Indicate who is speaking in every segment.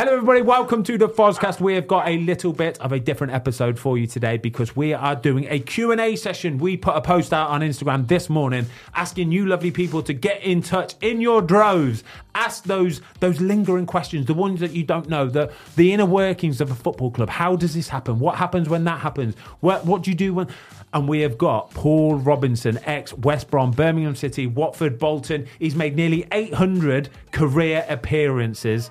Speaker 1: Hello, everybody. Welcome to the Fozcast. We have got a little bit of a different episode for you today because we are doing a Q&A session. We put a post out on Instagram this morning asking you lovely people to get in touch in your droves. Ask those those lingering questions, the ones that you don't know, the, the inner workings of a football club. How does this happen? What happens when that happens? What, what do you do when... And we have got Paul Robinson, ex West Brom, Birmingham City, Watford, Bolton. He's made nearly 800 career appearances.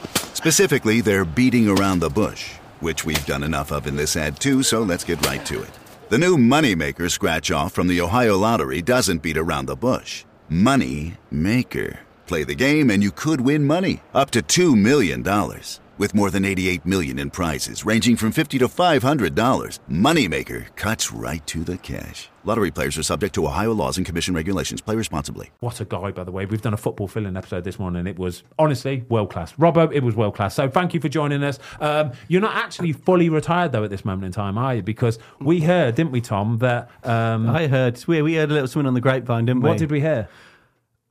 Speaker 2: Specifically, they're beating around the bush, which we've done enough of in this ad too, so let's get right to it. The new Moneymaker scratch off from the Ohio Lottery doesn't beat around the bush. Money Maker. Play the game and you could win money up to $2 million. With more than 88 million in prizes ranging from 50 to $500, Moneymaker cuts right to the cash. Lottery players are subject to Ohio laws and commission regulations. Play responsibly.
Speaker 1: What a guy, by the way. We've done a football filling episode this morning. And it was honestly world class. Robbo, it was world class. So thank you for joining us. Um, you're not actually fully retired, though, at this moment in time, are you? Because we heard, didn't we, Tom, that. Um,
Speaker 3: I heard we we heard a little swing on the grapevine, didn't we?
Speaker 1: what did we hear?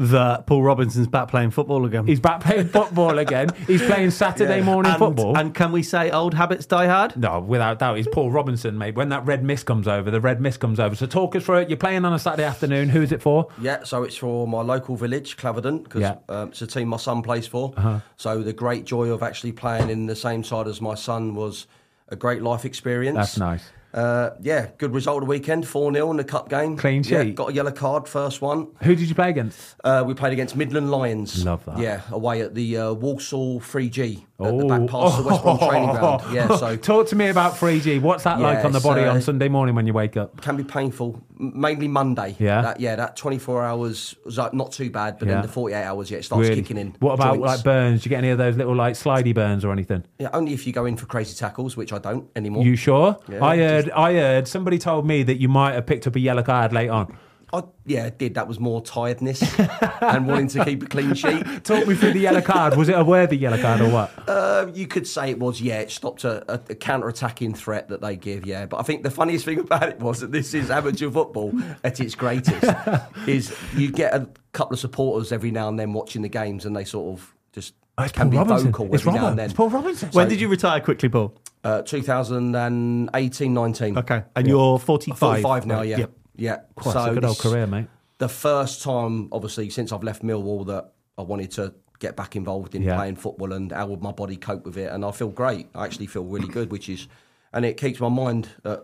Speaker 3: That Paul Robinson's back playing football again.
Speaker 1: He's back playing football again. He's playing Saturday morning
Speaker 3: and,
Speaker 1: football.
Speaker 3: And can we say old habits die hard?
Speaker 1: no, without doubt. He's Paul Robinson, mate. When that red mist comes over, the red mist comes over. So talk us through it. You're playing on a Saturday afternoon. Who is it for?
Speaker 4: Yeah, so it's for my local village, Claverdon, because
Speaker 1: Yeah.
Speaker 4: um, it's a team my son plays for. So the great joy of actually playing in the same side as my son was a great life experience.
Speaker 1: That's nice.
Speaker 4: Uh, yeah, good result of the weekend, 4 0 in the cup game.
Speaker 1: Clean
Speaker 4: Yeah,
Speaker 1: sheet.
Speaker 4: got a yellow card, first one.
Speaker 1: Who did you play against?
Speaker 4: Uh, we played against Midland Lions.
Speaker 1: Love that.
Speaker 4: Yeah, away at the uh, Walsall 3G at the
Speaker 1: Oh.
Speaker 4: back past the West Brom training ground. Yeah, so
Speaker 1: Talk to me about 3G. What's that like on the body
Speaker 4: uh,
Speaker 1: on Sunday morning when you wake up?
Speaker 4: can be painful, mainly Monday.
Speaker 1: Yeah?
Speaker 4: that, yeah, that 24 hours was like, not too bad, but
Speaker 1: Yeah.
Speaker 4: then the 48 hours, yeah, it starts
Speaker 1: Really?
Speaker 4: kicking in.
Speaker 1: What about
Speaker 4: Joints.
Speaker 1: like burns? Do you get any of those little like slidey burns or anything?
Speaker 4: Yeah, only if you go in for crazy tackles, which I don't anymore.
Speaker 1: You sure?
Speaker 4: Yeah,
Speaker 1: I heard. I heard somebody told me that you might have picked up a yellow card late on.
Speaker 4: I, yeah, I did. That was more tiredness and wanting to keep a clean sheet.
Speaker 1: Talk me through the yellow card. Was it a worthy yellow card or what?
Speaker 4: Uh, you could say it was, yeah, it stopped a, a, a counter-attacking threat that they give, yeah. But I think the funniest thing about it was that this is amateur football at its greatest. is you get a couple of supporters every now and then watching the games, and they sort of just
Speaker 1: Oh, it's
Speaker 4: can
Speaker 1: Paul
Speaker 4: be
Speaker 1: Robinson.
Speaker 4: vocal
Speaker 1: It's
Speaker 4: every now
Speaker 1: Robbo.
Speaker 4: and then.
Speaker 1: It's Paul Robinson.
Speaker 3: When did you retire quickly, Paul?
Speaker 4: Uh, 2018, 19.
Speaker 3: Okay, and you're 45.
Speaker 4: 45 now,
Speaker 3: Right,
Speaker 4: yeah.
Speaker 3: Yep.
Speaker 4: Yeah.
Speaker 1: Quite a good old career, mate.
Speaker 4: the first time, obviously, since I've left Millwall, that I wanted to get back involved in
Speaker 1: Yeah.
Speaker 4: playing football and how would my body cope with it. And I feel great. I actually feel really good, which is, and it keeps my mind uh,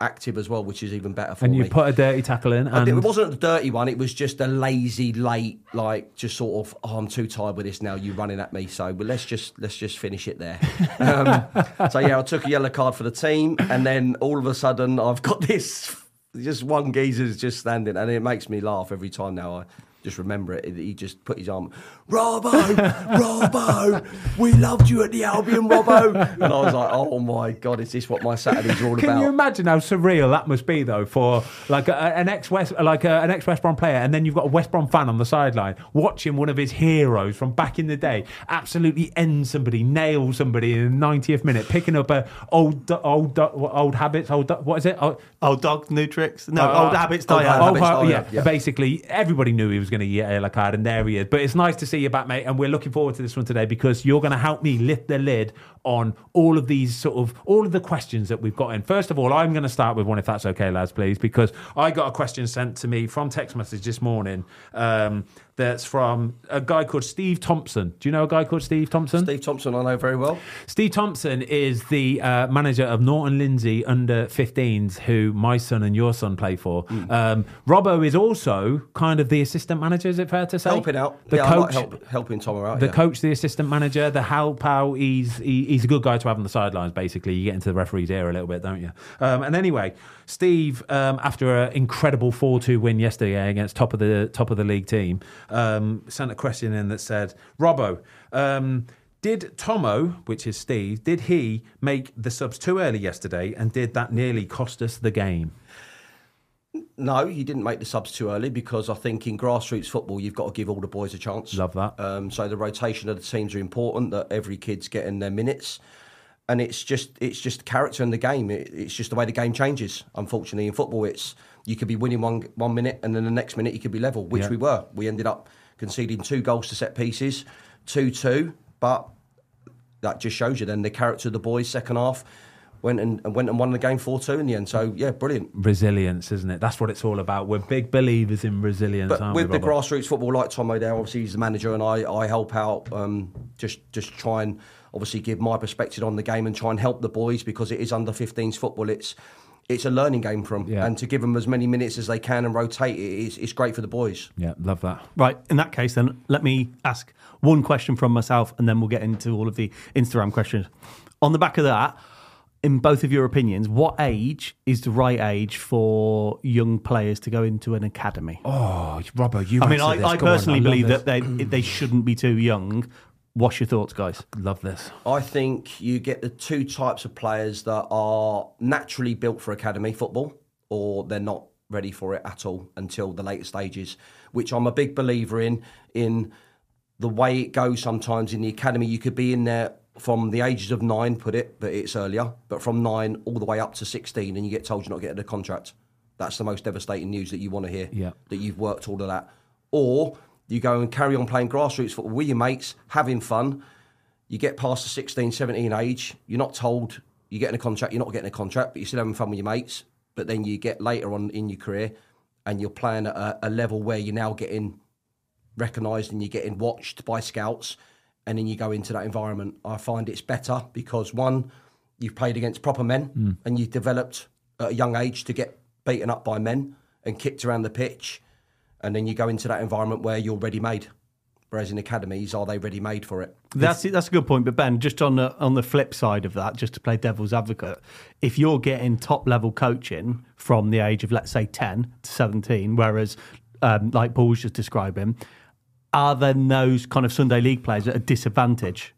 Speaker 4: active as well, which is even better for
Speaker 1: And you
Speaker 4: me.
Speaker 1: put a dirty tackle in, and
Speaker 4: it wasn't a dirty one. It was just a lazy, late, like just sort of. Oh, I'm too tired with this now. You running at me, so but let's just let's just finish it there. um, so yeah, I took a yellow card for the team, and then all of a sudden I've got this. Just one geezer's just standing, and it makes me laugh every time now. I just remember it. He just put his arm, Robbo, Robbo, we loved you at the Albion, Robbo. And I was like, oh my god, is this what my Saturdays are all
Speaker 1: Can
Speaker 4: about?
Speaker 1: Can you imagine how surreal that must be, though, for like a, an ex West, like a, an ex West Brom player, and then you've got a West Brom fan on the sideline watching one of his heroes from back in the day absolutely end somebody, nail somebody in the 90th minute, picking up a old, old, old habits, old, do- what is it? Old,
Speaker 3: Old dog, new tricks. No,
Speaker 1: Uh,
Speaker 3: old habits die
Speaker 4: old
Speaker 3: hard.
Speaker 4: Habits die
Speaker 1: yeah.
Speaker 4: hard, yeah.
Speaker 1: Basically, everybody knew he was going to get a card, and there he is. But it's nice to see you back, mate. And we're looking forward to this one today because you're going to help me lift the lid on all of these sort of all of the questions that we've got in. First of all, I'm going to start with one, if that's okay, lads, please, because I got a question sent to me from text message this morning. Um, that's from a guy called Steve Thompson. Do you know a guy called Steve Thompson?
Speaker 4: Steve Thompson, I know very well.
Speaker 1: Steve Thompson is the uh, manager of Norton Lindsey under 15s, who my son and your son play for. Um, Robbo is also kind of the assistant manager. Is it fair to say
Speaker 4: Helping out.
Speaker 1: The
Speaker 4: yeah,
Speaker 1: coach,
Speaker 4: help, helping Tom out.
Speaker 1: the
Speaker 4: yeah.
Speaker 1: coach, the assistant manager, the help out. He's he, he's a good guy to have on the sidelines. Basically, you get into the referee's ear a little bit, don't you? Um, and anyway, Steve, um, after an incredible four-two win yesterday against top of the top of the league team, um, sent a question in that said, "Robbo." Um, did Tomo, which is Steve, did he make the subs too early yesterday, and did that nearly cost us the game?
Speaker 4: No, he didn't make the subs too early because I think in grassroots football you've got to give all the boys a chance.
Speaker 1: Love that.
Speaker 4: Um, so the rotation of the teams are important. That every kid's getting their minutes, and it's just it's just character in the game. It, it's just the way the game changes. Unfortunately, in football, it's you could be winning one one minute and then the next minute you could be level, which
Speaker 1: Yeah.
Speaker 4: we were. We ended up conceding two goals to set pieces, two two, but that just shows you then the character of the boys. Second half went and and went and won the game four two in the end. So yeah, brilliant.
Speaker 1: Resilience, isn't it? That's what it's all about. We're big believers in resilience,
Speaker 4: But
Speaker 1: aren't
Speaker 4: with
Speaker 1: we,
Speaker 4: the
Speaker 1: Robert?
Speaker 4: grassroots football, like Tomo there, obviously he's the manager, and I, I help out. Um, just just try and obviously give my perspective on the game and try and help the boys because it is under 15s football. It's it's a learning game for them,
Speaker 1: Yeah.
Speaker 4: and to give them as many minutes as they can and rotate, it is it's great for the boys.
Speaker 1: Yeah, love that.
Speaker 3: Right, in that case, then let me ask one question from myself, and then we'll get into all of the Instagram questions. On the back of that, in both of your opinions, what age is the right age for young players to go into an academy?
Speaker 1: Oh, Robbo, you.
Speaker 3: I mean, I,
Speaker 1: this.
Speaker 3: I
Speaker 1: Go on,
Speaker 3: personally believe
Speaker 1: this.
Speaker 3: that they they shouldn't be too young. What's your thoughts, guys?
Speaker 1: Love this.
Speaker 4: I think you get the two types of players that are naturally built for academy football, or they're not ready for it at all until the later stages. Which I'm a big believer in. In the way it goes sometimes in the academy, you could be in there from the ages of nine, put it, but it's earlier. But from nine all the way up to 16, and you get told you're not getting a contract. That's the most devastating news that you want to hear.
Speaker 1: Yeah.
Speaker 4: That you've worked all of that. Or you go and carry on playing grassroots football with your mates, having fun. You get past the 16, 17 age, you're not told you're getting a contract, you're not getting a contract, but you're still having fun with your mates. But then you get later on in your career and you're playing at a, a level where you're now getting recognised and you're getting watched by scouts, and then you go into that environment. I find it's better because one, you've played against proper men and you've developed at a young age to get beaten up by men and kicked around the pitch, and then you go into that environment where you're ready made. Whereas in academies, are they ready made for it?
Speaker 3: That's that's a good point. But Ben, just on the on the flip side of that, just to play devil's advocate, if you're getting top level coaching from the age of let's say ten to seventeen, whereas um, like Paul was just describing, are then those kind of Sunday league players at a disadvantage?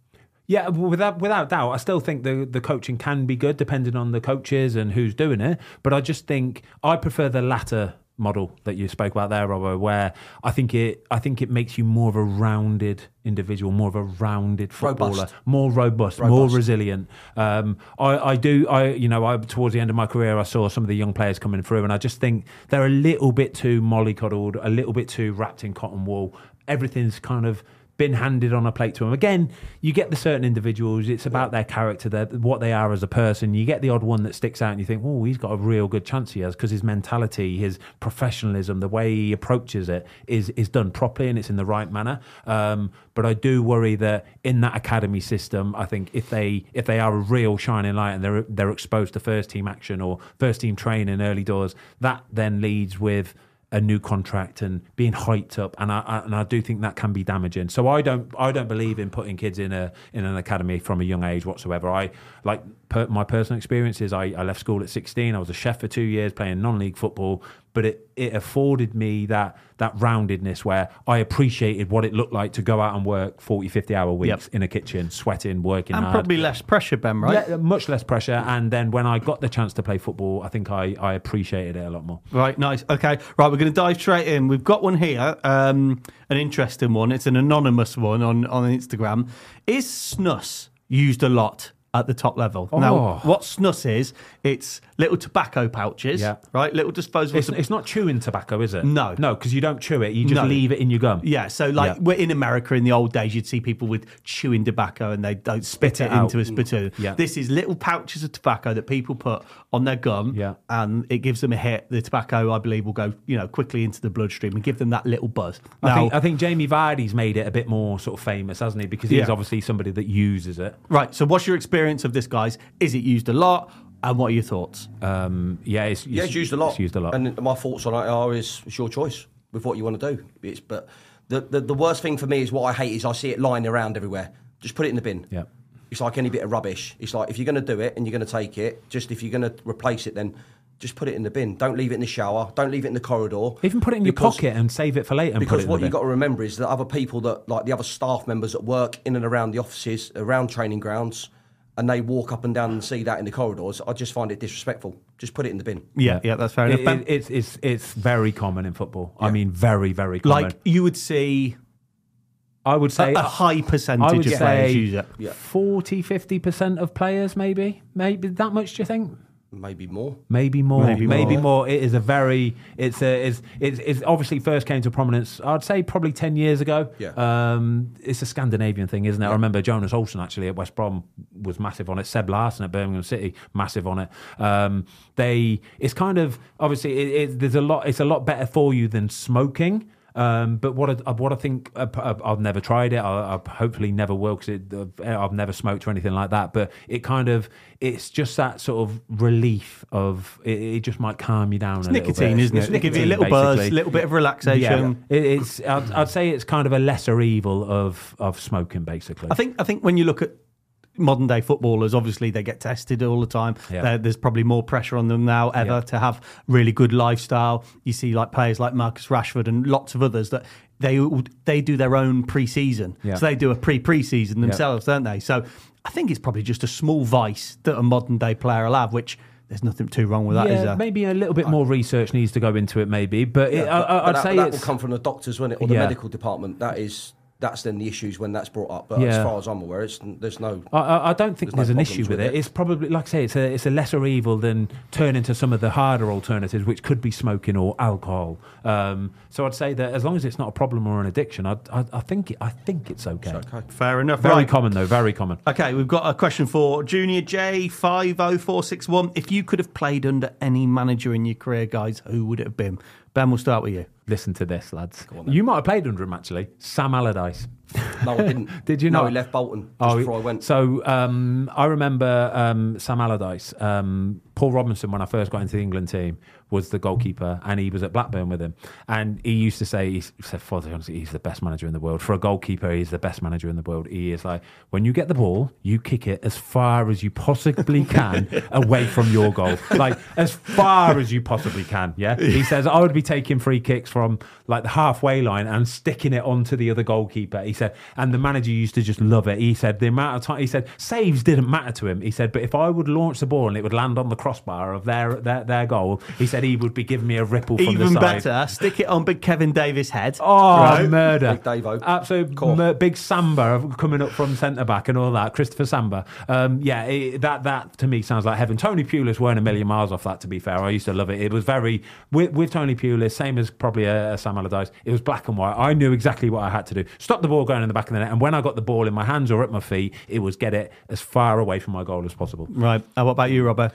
Speaker 1: Yeah, without without doubt, I still think the the coaching can be good depending on the coaches and who's doing it. But I just think I prefer the latter model that you spoke about there, Robbo, where I think it I think it makes you more of a rounded individual, more of a rounded footballer,
Speaker 4: Robust.
Speaker 1: more robust, more resilient. Um, I, I do, I you know, I towards the end of my career, I saw some of the young players coming through, and I just think they're a little bit too mollycoddled, a little bit too wrapped in cotton wool. Everything's kind of been handed on a plate to them. Again, you get the certain individuals. It's about their character, their, what they are as a person. You get the odd one that sticks out, and you think, "Oh, he's got a real good chance he has," because his mentality, his professionalism, the way he approaches it is is done properly and it's in the right manner. Um, but I do worry that in that academy system, I think if they if they are a real shining light and they're they're exposed to first team action or first team training early doors, that then leads with a new contract and being hyped up, and I, I and I do think that can be damaging. So I don't I don't believe in putting kids in a in an academy from a young age whatsoever. I like per, my personal experiences. I, I left school at sixteen. I was a chef for two years playing non-league football, but it it afforded me that that roundedness where I appreciated what it looked like to go out and work 40, 50 hour weeks
Speaker 3: Yep.
Speaker 1: in a kitchen, sweating, working
Speaker 3: And
Speaker 1: hard.
Speaker 3: probably less pressure, Ben, right?
Speaker 1: Le- much less pressure, and then when I got the chance to play football, I think I, I appreciated it a lot more.
Speaker 3: Right, nice. Okay, right, we're going to dive straight in. We've got one here, um, an interesting one. It's an anonymous one on, on Instagram. Is snus used a lot at the top level? Now,
Speaker 1: Oh.
Speaker 3: what snus is, it's little tobacco pouches,
Speaker 1: Yeah.
Speaker 3: right? Little disposable.
Speaker 1: It's, it's not chewing tobacco, is it?
Speaker 3: No.
Speaker 1: no, because you don't chew it; you just
Speaker 3: No.
Speaker 1: leave it in your gum.
Speaker 3: yeah, so like
Speaker 1: Yeah.
Speaker 3: we're in America in the old days, you'd see people with chewing tobacco and they don't spit,
Speaker 1: Spit
Speaker 3: it,
Speaker 1: it
Speaker 3: into a spittoon.
Speaker 1: Yeah.
Speaker 3: This is little pouches of tobacco that people put on their gum,
Speaker 1: Yeah.
Speaker 3: and it gives them a hit. The tobacco, I believe, will go you know quickly into the bloodstream and give them that little buzz.
Speaker 1: I
Speaker 3: Now,
Speaker 1: think I think Jamie Vardy's made it a bit more sort of famous, hasn't he? Because he's
Speaker 3: Yeah.
Speaker 1: obviously somebody that uses it.
Speaker 3: right. So, what's your experience of this, guys? Is it used a lot? And what are your thoughts?
Speaker 1: Um, yeah, it's,
Speaker 4: Yeah, it's used a lot.
Speaker 1: It's used a lot.
Speaker 4: And my thoughts on it are is it's your choice. with what you want to do. It's but the, the the worst thing for me is what I hate is I see it lying around everywhere. Just put it in the bin.
Speaker 1: Yeah.
Speaker 4: It's like any bit of rubbish. It's like if you're going to do it and you're going to take it, just if you're going to replace it, then just put it in the bin. Don't leave it in the shower. Don't leave it in the corridor.
Speaker 1: Even put it in your pocket and save it for later. And put
Speaker 4: because
Speaker 1: it
Speaker 4: what you've got to remember is that other people that, like the other staff members that work in and around the offices, around training grounds, and they walk up and down and see that in the corridors, I just find it disrespectful. Just put it in the bin.
Speaker 3: Yeah, yeah, that's fair enough.
Speaker 1: It- it- it's it's it's very common in football. I mean, very very common.
Speaker 3: like you would see
Speaker 1: I would say
Speaker 3: a high
Speaker 1: I
Speaker 3: percentage
Speaker 1: would
Speaker 3: of
Speaker 1: say
Speaker 3: players use it.
Speaker 4: Yeah.
Speaker 1: 40 50 percent of players, maybe, maybe that much. Do you think?
Speaker 4: Maybe more.
Speaker 1: Maybe more.
Speaker 3: Maybe
Speaker 1: Maybe,
Speaker 3: more.
Speaker 1: more. It is a very. It's a. It's, it's, it's obviously first came to prominence. I'd say probably ten years ago.
Speaker 4: Yeah.
Speaker 1: Um, it's a Scandinavian thing, isn't it? I remember Jonas Olsson actually at West Brom was massive on it. Seb Larsson at Birmingham City, massive on it. Um, they. It's kind of obviously it, it, there's a lot. It's a lot better for you than smoking. Um, but what I, what I think uh, I've I've never tried it. I, I hopefully never will because I've never smoked or anything like that. But it kind of it's just that sort of relief of it, it just might calm you down.
Speaker 3: It's
Speaker 1: a little
Speaker 3: nicotine, isn't it?
Speaker 1: It's
Speaker 3: It give you a little buzz, a little bit of relaxation.
Speaker 1: Yeah, it, it's. I'd, I'd say it's kind of a lesser evil of of smoking, basically.
Speaker 3: I think I think when you look at modern day footballers, obviously they get tested all the time.
Speaker 1: Yeah.
Speaker 3: There's probably more pressure on them now ever
Speaker 1: Yeah.
Speaker 3: to have really good lifestyle. You see like players like Marcus Rashford and lots of others that they they do their own pre-season.
Speaker 1: Yeah.
Speaker 3: So they do a pre-pre-season themselves, don't they? So I think it's probably just a small vice that a modern day player will have, which there's nothing too wrong with that,
Speaker 1: yeah,
Speaker 3: there?
Speaker 1: maybe a little bit more research needs to go into it, maybe. But,
Speaker 4: Yeah,
Speaker 1: I,
Speaker 4: but-
Speaker 1: I,
Speaker 4: but
Speaker 1: I'd
Speaker 4: that,
Speaker 1: say
Speaker 4: but that
Speaker 1: it's
Speaker 4: will come from the doctors, won't it, or the
Speaker 1: Yeah.
Speaker 4: medical department? That is, that's then the issues when that's brought up. But
Speaker 1: Yeah.
Speaker 4: as far as I'm aware, it's, there's no.
Speaker 1: I- I, I don't think
Speaker 4: There's
Speaker 1: there's,
Speaker 4: no
Speaker 1: an issue with
Speaker 4: with
Speaker 1: it.
Speaker 4: it.
Speaker 1: It's probably, like I say, it's a it's a lesser evil than turning to some of the harder alternatives, which could be smoking or alcohol. Um, so I'd say that as long as it's not a problem or an addiction, I, I, I think it, I think it's okay.
Speaker 4: okay.
Speaker 3: Fair enough.
Speaker 1: Very
Speaker 3: right.
Speaker 1: common though, very common.
Speaker 3: Okay, we've got a question for Junior J five oh four six one. If you could have played under any manager in your career, guys, who would it have been? Ben, we'll start with you.
Speaker 1: Listen to this, lads. You might have played under him actually, Sam Allardyce.
Speaker 4: No, I didn't.
Speaker 1: Did you
Speaker 4: know?
Speaker 1: no,
Speaker 4: he left Bolton just
Speaker 1: Oh,
Speaker 4: before I went.
Speaker 1: So um, I remember um, Sam Allardyce. Um, Paul Robinson, when I first got into the England team, was the goalkeeper, and he was at Blackburn with him. And he used to say, he said, "Father, honestly, he's the best manager in the world. For a goalkeeper, he's the best manager in the world. He is like when you get the ball, you kick it as far as you possibly can away from your goal, like as far as you possibly can. Yeah." He says, "I would be taking free kicks from like the halfway line and sticking it onto the other goalkeeper." He said, and the manager used to just love it. He said the amount of time he said saves didn't matter to him. He said, but if I would launch the ball and it would land on the crossbar of their their, their goal, he said he would be giving me a ripple from
Speaker 3: Even
Speaker 1: the side.
Speaker 3: better, stick it on Big Kevin Davies' head.
Speaker 1: Oh,
Speaker 3: Right?
Speaker 1: murder!
Speaker 4: Big Davo.
Speaker 1: absolute mur- big Samba coming up from centre back and all that. Christopher Samba, um, yeah, it, that that to me sounds like heaven. Tony Pulis weren't a million miles off that. To be fair, I used to love it. It was very with, with Tony Pulis, same as probably a, a Sam Allardyce. It was black and white. I knew exactly what I had to do. Stop the ball going in the back of the net, and when I got the ball in my hands or at my feet, it was get it as far away from my goal as possible.
Speaker 3: Right. Uh, what about you, Robert?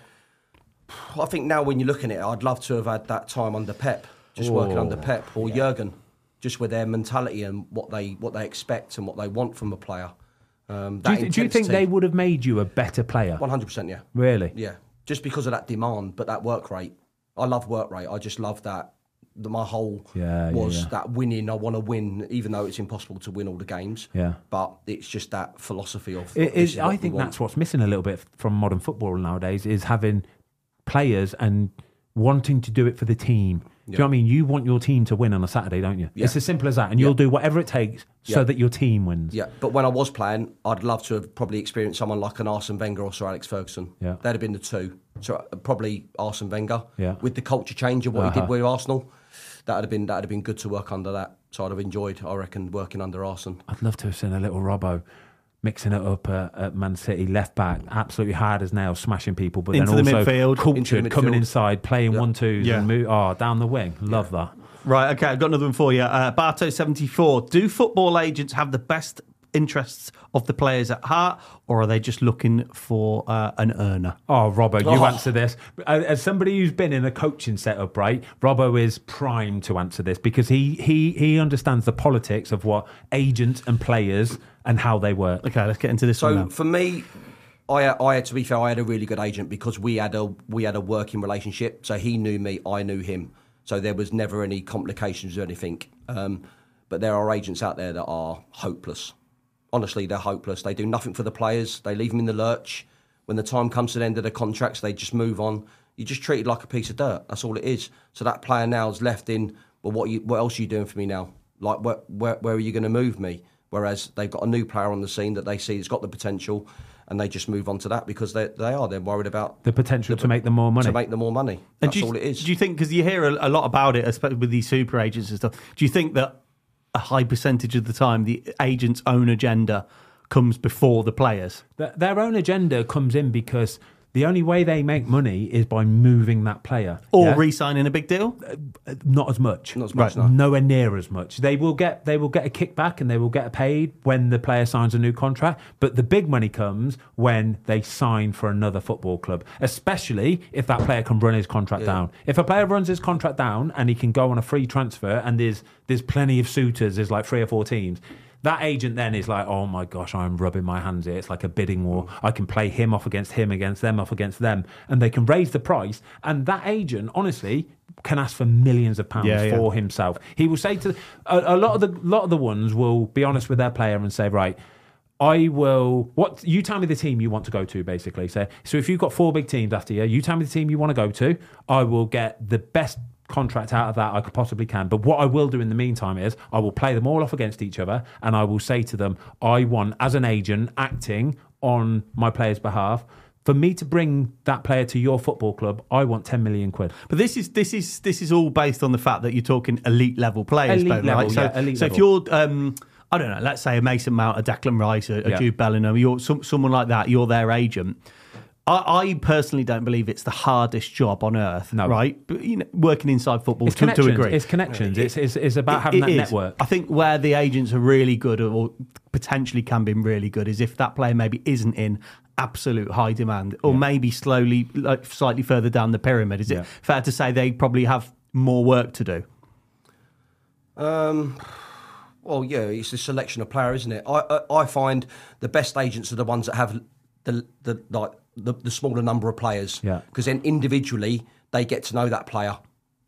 Speaker 4: I think now when you're looking at it, I'd love to have had that time under Pep, just working under Pep or Jurgen, just with their mentality and what they what they expect and what they want from a player. Um,
Speaker 1: Do you, do you think they would have made you a better player?
Speaker 4: One hundred percent, yeah,
Speaker 1: Really?
Speaker 4: yeah. Just because of that demand, but that work rate. I love work rate. I just love that. The, my whole
Speaker 1: Yeah, yeah,
Speaker 4: was
Speaker 1: yeah.
Speaker 4: that winning. I want to win, even though it's impossible to win all the games.
Speaker 1: Yeah.
Speaker 4: but it's just that philosophy of.
Speaker 1: It is,
Speaker 4: is
Speaker 1: I think that's what's missing a little bit from modern football nowadays is having players and wanting to do it for the team. Do you know what I mean? You want your team to win on a Saturday, don't you?
Speaker 4: Yeah.
Speaker 1: It's as simple as that, and you'll do whatever it takes so
Speaker 4: Yeah.
Speaker 1: that your team wins.
Speaker 4: Yeah, but when I was playing, I'd love to have probably experienced someone like an Arsene Wenger or Sir Alex Ferguson.
Speaker 1: Yeah.
Speaker 4: They'd have been the two. So uh, probably Arsene Wenger.
Speaker 1: Yeah.
Speaker 4: With the culture change of what he
Speaker 1: Uh-huh.
Speaker 4: did with Arsenal, that would have been that would have been good to work under that. So I'd have enjoyed, I reckon, working under Arsene.
Speaker 1: I'd love to have seen a little Robbo mixing it up at, at Man City, left back, absolutely hard as nails, smashing people, but
Speaker 3: Into
Speaker 1: then
Speaker 3: the
Speaker 1: also
Speaker 3: midfield.
Speaker 1: cultured,
Speaker 4: Into the
Speaker 1: coming inside, playing
Speaker 4: Yeah.
Speaker 1: one twos,
Speaker 3: Yeah.
Speaker 1: and move, oh, down the wing. Love that.
Speaker 3: Right. Okay. I've got another one for you. Uh, Barto seventy four. Do football agents have the best interests of the players at heart, or are they just looking for uh, an earner?
Speaker 1: Oh, Robbo, you
Speaker 4: Oh.
Speaker 1: answer this. As as somebody who's been in a coaching setup, right? Robbo is primed to answer this because he he he understands the politics of what agents and players and how they work.
Speaker 3: Okay. Let's get into this.
Speaker 4: So
Speaker 3: Then.
Speaker 4: for me, I, I had to be fair. I had a really good agent because we had a we had a working relationship. So he knew me, I knew him. so there was never any complications or anything. Um, but there are agents out there that are hopeless. Honestly, they're hopeless. They do nothing for the players. They leave them in the lurch. When the time comes to the end of their contracts, they just move on. You're just treated like a piece of dirt. That's all it is. So that player now is left in. Well, what you, what else are you doing for me now? Like, where, where, where are you going to move me? Whereas they've got a new player on the scene that they see has got the potential, and they just move on to that because they they are they're worried about
Speaker 1: The potential to make them more money.
Speaker 4: to make them more money.
Speaker 3: And
Speaker 4: That's
Speaker 3: do you,
Speaker 4: all it is.
Speaker 3: Do you think because you hear a, a lot about it, especially with these super agents and stuff? Do you think that a high percentage of the time the agent's own agenda comes before the players?
Speaker 1: Their own agenda comes in because the only way they make money is by moving that player.
Speaker 3: Or
Speaker 1: yeah?
Speaker 3: re-signing a big deal?
Speaker 1: Uh, uh, not as much.
Speaker 4: Not as much, no.
Speaker 1: Nowhere near as much. They will get they will get a kickback and they will get paid when the player signs a new contract. But the big money comes when they sign for another football club, especially if that player can run his contract down. If a player runs his contract down and he can go on a free transfer and there's there's plenty of suitors, there's like three or four teams. That agent then is like, oh my gosh, I'm rubbing my hands here. It's like a bidding war. I can play him off against him, against them, off against them, and they can raise the price. And that agent, honestly, can ask for millions of pounds
Speaker 3: Yeah, yeah.
Speaker 1: for himself. He will say to a, a lot of the lot of the ones will be honest with their player and say, right. I will. What you tell me the team you want to go to, basically. So, so if you've got four big teams after you, you tell me the team you want to go to. I will get the best contract out of that I could possibly can. But what I will do in the meantime is I will play them all off against each other, and I will say to them, I want as an agent acting on my player's behalf. For me to bring that player to your football club, I want ten million quid.
Speaker 3: But this is this is this is all based on the fact that you're talking elite level players,
Speaker 1: Elite level,
Speaker 3: right? So,
Speaker 1: yeah, elite
Speaker 3: so if you're, um, I don't know, let's say a Mason Mount, a Declan Rice, a, a
Speaker 1: Yeah.
Speaker 3: Jude Bellingham, you're some, someone like that, you're their agent. I, I personally don't believe it's the hardest job on earth,
Speaker 1: No.
Speaker 3: right? But, you know, working inside football,
Speaker 1: It's
Speaker 3: to, to
Speaker 1: connections.
Speaker 3: agree,
Speaker 1: It's connections. It's, it's, it's about
Speaker 3: It-
Speaker 1: having
Speaker 3: it
Speaker 1: that
Speaker 3: is.
Speaker 1: network.
Speaker 3: I think where the agents are really good, or potentially can be really good, is if that player maybe isn't in absolute high demand, or maybe slowly, like slightly further down the pyramid. Is
Speaker 1: Yeah.
Speaker 3: it fair to say they probably have more work to do?
Speaker 4: Um, well, yeah, it's a selection of player, isn't it? I, I I find the best agents are the ones that have the the like the, the smaller number of players.
Speaker 1: Yeah.
Speaker 4: Because then individually they get to know that player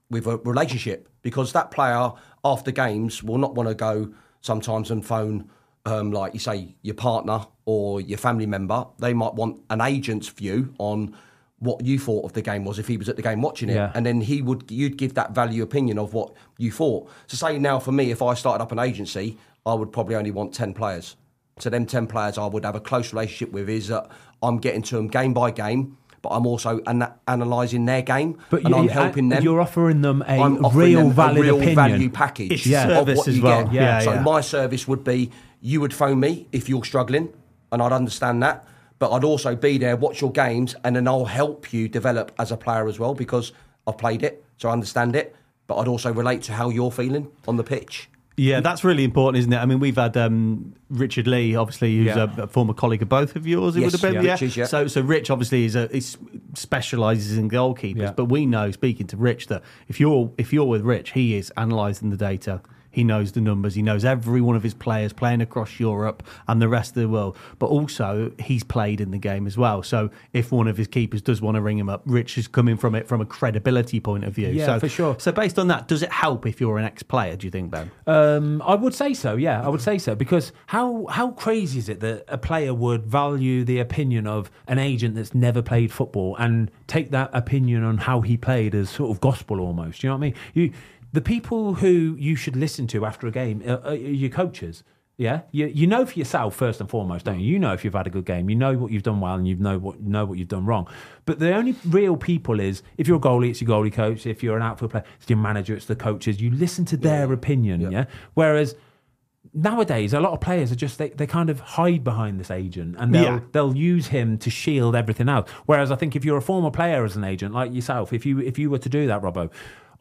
Speaker 4: with a relationship. Because that player after games will not want to go sometimes and phone. Um, like you say, your partner or your family member, they might want an agent's view on what you thought of the game was if he was at the game watching it,
Speaker 1: Yeah.
Speaker 4: and then he would you'd give that value opinion of what you thought. So say now for me, if I started up an agency, I would probably only want ten players. So them ten players I would have a close relationship with is that I'm getting to them game by game, but I'm also an- analysing their game and
Speaker 1: you-
Speaker 4: I'm helping them.
Speaker 1: You're offering them a
Speaker 4: offering
Speaker 1: real
Speaker 4: them
Speaker 1: valid
Speaker 4: a real
Speaker 1: opinion.
Speaker 4: value package
Speaker 3: It's
Speaker 1: Yeah.
Speaker 4: of
Speaker 3: service
Speaker 4: what
Speaker 3: as
Speaker 4: you
Speaker 3: well.
Speaker 4: get.
Speaker 3: Yeah,
Speaker 4: so
Speaker 3: yeah.
Speaker 4: my service would be you would phone me if you're struggling, and I'd understand that. But I'd also be there, watch your games, and then I'll help you develop as a player as well because I've played it, so I understand it. But I'd also relate to how you're feeling on the pitch.
Speaker 3: Yeah, that's really important, isn't it? I mean, we've had um, Richard Lee, obviously, who's
Speaker 1: Yeah.
Speaker 3: a, a former colleague of both of yours. It
Speaker 4: Yes,
Speaker 3: would have been,
Speaker 4: yeah.
Speaker 3: yeah.
Speaker 4: Rich is, yeah.
Speaker 3: So, so Rich obviously is a is specialises in goalkeepers, but we know, speaking to Rich, that if you're if you're with Rich, he is analysing the data. He knows the numbers. He knows every one of his players playing across Europe and the rest of the world. But also, he's played in the game as well. So, if one of his keepers does want to ring him up, Rich is coming from it from a credibility point of view.
Speaker 1: Yeah,
Speaker 3: so,
Speaker 1: for sure.
Speaker 3: So, based on that, does it help if you're an ex-player? Do you think, Ben?
Speaker 1: Um, I would say so. Yeah, I would say so because how how crazy is it that a player would value the opinion of an agent that's never played football and take that opinion on how he played as sort of gospel almost? You know what I mean? You the people who you should listen to after a game are, are your coaches. Yeah, you you know for yourself first and foremost, don't you? You know if you've had a good game, you know what you've done well, and you know what know what you've done wrong. But the only real people is if you're a goalie, it's your goalie coach. If you're an outfield player, it's your manager, it's the coaches. You listen to their opinion. Yeah. Whereas nowadays, a lot of players are just they, they kind of hide behind this agent and they'll
Speaker 3: Yeah.
Speaker 1: they'll use him to shield everything else. Whereas I think if you're a former player as an agent like yourself, if you if you were to do that, Robbo,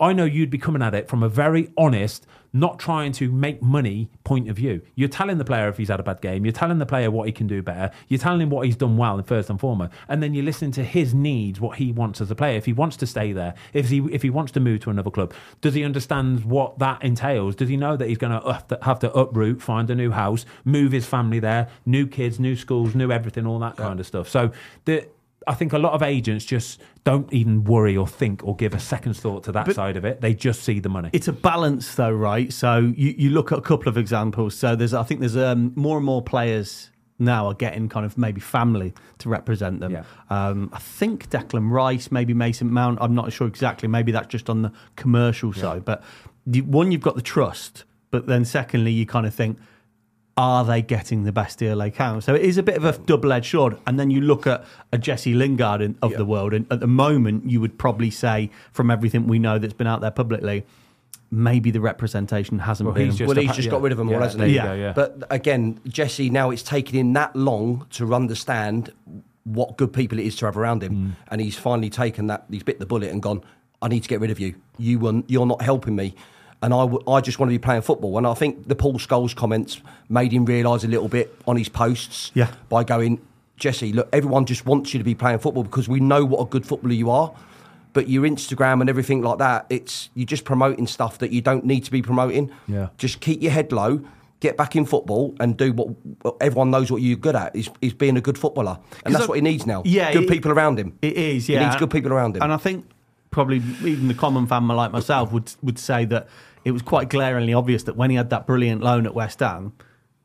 Speaker 1: I know you'd be coming at it from a very honest, not trying to make money point of view. You're telling the player if he's had a bad game. You're telling the player what he can do better. You're telling him what he's done well, first and foremost. And then you're listening to his needs, what he wants as a player. If he wants to stay there, if he if he wants to move to another club, does he understand what that entails? Does he know that he's going to have to, have to uproot, find a new house, move his family there, new kids, new schools, new everything, all that kind of stuff? So the I think a lot of agents just don't even worry or think or give a second's thought to that side of it. They just see the money.
Speaker 3: It's a balance, though, right? So you, you look at a couple of examples. So there's, I think, there's um, more and more players now are getting kind of maybe family to represent them.
Speaker 1: Yeah.
Speaker 3: Um, I think Declan Rice, maybe Mason Mount. I'm not sure exactly. Maybe that's just on the commercial side. But one, you've got the trust, but then secondly, you kind of think. Are they getting the best deal they can? So it is a bit of a double-edged sword. And then you look at a Jesse Lingard in, of the world, and at the moment, you would probably say, from everything we know that's been out there publicly, maybe the representation hasn't
Speaker 1: Well,
Speaker 3: been.
Speaker 1: he's just
Speaker 4: well,
Speaker 1: a
Speaker 4: he's
Speaker 1: pa-
Speaker 4: just
Speaker 1: yeah.
Speaker 4: got rid of them all,
Speaker 1: Yeah,
Speaker 4: hasn't he?
Speaker 1: you go, yeah.
Speaker 4: But again, Jesse, now it's taken him that long to understand what good people it is to have around him,
Speaker 1: Mm.
Speaker 4: and he's finally taken that. He's bit the bullet and gone. I need to get rid of you. You were, you're not helping me, and I, w- I just want to be playing football. And I think the Paul Scholes comments made him realise a little bit on his posts.
Speaker 3: Yeah.
Speaker 4: By going, Jesse, look, everyone just wants you to be playing football because we know what a good footballer you are. But your Instagram and everything like that, it's you're just promoting stuff that you don't need to be promoting.
Speaker 1: Yeah.
Speaker 4: Just keep your head low, get back in football, and do what, what everyone knows what you're good at is, is being a good footballer, and that's
Speaker 3: I-
Speaker 4: what he needs now.
Speaker 3: Yeah,
Speaker 4: good
Speaker 3: it-
Speaker 4: people around him.
Speaker 3: It is,
Speaker 4: He
Speaker 3: yeah.
Speaker 4: needs good people around him.
Speaker 3: And I think probably even the common fan like myself would would say that it was quite glaringly obvious that when he had that brilliant loan at West Ham,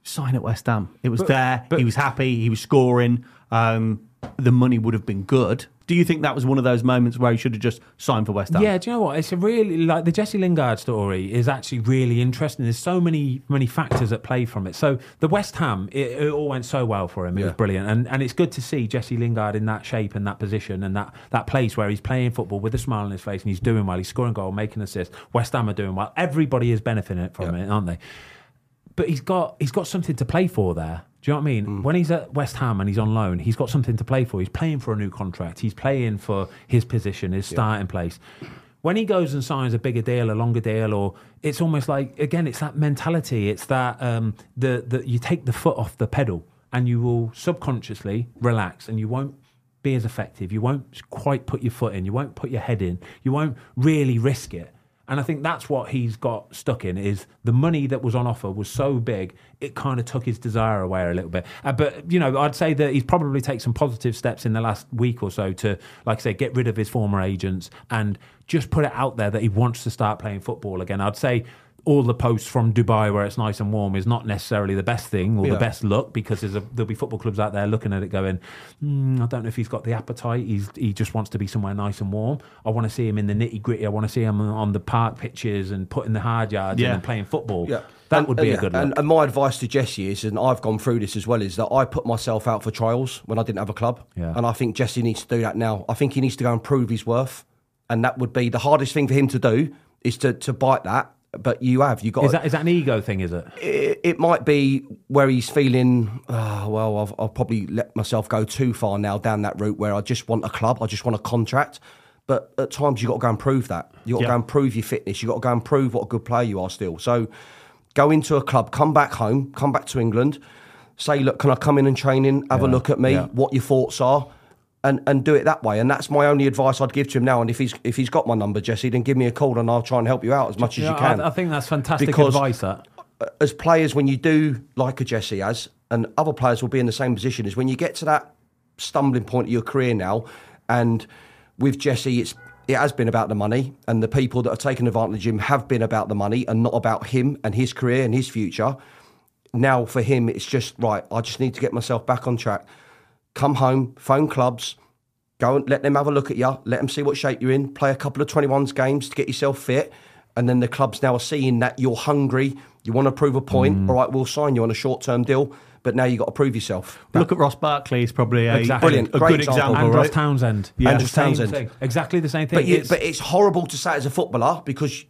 Speaker 3: sign at West Ham. It was there.
Speaker 1: but-
Speaker 3: he was happy. He was scoring. Um, the money would have been good. Do you think that was one of those moments where he should have just signed for West Ham?
Speaker 1: Yeah, do you know what? It's a really like the Jesse Lingard story is actually really interesting. There's so many many factors at play from it. So the West Ham, it, it all went so well for him. It was brilliant, and and it's good to see Jesse Lingard in that shape and that position and that that place where he's playing football with a smile on his face and he's doing well. He's scoring goal, making assists. West Ham are doing well. Everybody is benefiting from
Speaker 4: Yeah.
Speaker 1: it, aren't they? but he's got he's got something to play for there. Do you know what I mean?
Speaker 4: Mm.
Speaker 1: When he's at West Ham and he's on loan, he's got something to play for. He's playing for a new contract. He's playing for his position, his starting place. When he goes and signs a bigger deal, a longer deal, or it's almost like again, it's that mentality. It's that um, the the you take the foot off the pedal and you will subconsciously relax and you won't be as effective. You won't quite put your foot in. You won't put your head in. You won't really risk it. And I think that's what he's got stuck in is the money that was on offer was so big, it kind of took his desire away a little bit. Uh, but, you know, I'd say that he's probably taken some positive steps in the last week or so to, like I say, get rid of his former agents and just put it out there that he wants to start playing football again. I'd say all the posts from Dubai where it's nice and warm is not necessarily the best thing or
Speaker 4: Yeah.
Speaker 1: the best look because there's a, there'll be football clubs out there looking at it going, "Hmm, I don't know if he's got the appetite. He's he just wants to be somewhere nice and warm. I want to see him in the nitty gritty. I want to see him on the park pitches and putting the hard yards in
Speaker 3: Yeah.
Speaker 1: and playing football.
Speaker 4: Yeah.
Speaker 1: That
Speaker 4: And-
Speaker 1: would be
Speaker 4: and,
Speaker 1: a good
Speaker 4: yeah,
Speaker 1: look.
Speaker 4: And, and my advice to Jesse is, and I've gone through this as well, is that I put myself out for trials when I didn't have a club.
Speaker 1: Yeah.
Speaker 4: And I think Jesse needs to do that now. I think he needs to go and prove his worth. And that would be the hardest thing for him to do is to, to bite that. But you have. You got
Speaker 1: is that is that an ego thing? Is it?
Speaker 4: it, it might be where he's feeling, oh, well, I've, I've probably let myself go too far now down that route where I just want a club, I just want a contract. But at times you've got to go and prove that. You've got to
Speaker 3: Yeah.
Speaker 4: go and prove your fitness. You've got to go and prove what a good player you are still. So go into a club, come back home, come back to England, say, look, can I come in and train in, have a look at me,
Speaker 1: yeah.
Speaker 4: what your thoughts are, and, and do it that way. And that's my only advice I'd give to him now. And if he's if he's got my number, Jesse, then give me a call and I'll try and help you out as much as
Speaker 1: Yeah,
Speaker 4: you can
Speaker 1: I, I think that's fantastic
Speaker 4: Because-
Speaker 1: advice. That
Speaker 4: as players, when you do like a Jesse has, and other players will be in the same position, is when you get to that stumbling point of your career now, and with Jesse, it's it has been about the money, and the people that are taking advantage of him have been about the money and not about him and his career and his future. Now for him, it's just right. I just need to get myself back on track. Come home, phone clubs, go and let them have a look at you, let them see what shape you're in, play a couple of 21s games to get yourself fit. And then the clubs now are seeing that you're hungry, you want to prove a point. Mm. All right, we'll sign you on a short term deal, but now you've got to prove yourself.
Speaker 3: Look at Ross Barkley. He's probably a,
Speaker 1: Exactly.
Speaker 4: Brilliant.
Speaker 3: a
Speaker 4: Great
Speaker 3: good
Speaker 4: example.
Speaker 3: example,
Speaker 1: and Ross? Townsend,
Speaker 3: Yeah.
Speaker 1: Andros
Speaker 4: Townsend.
Speaker 1: thing. exactly the same thing.
Speaker 4: But, you,
Speaker 1: It's-
Speaker 4: but it's horrible to say as a footballer because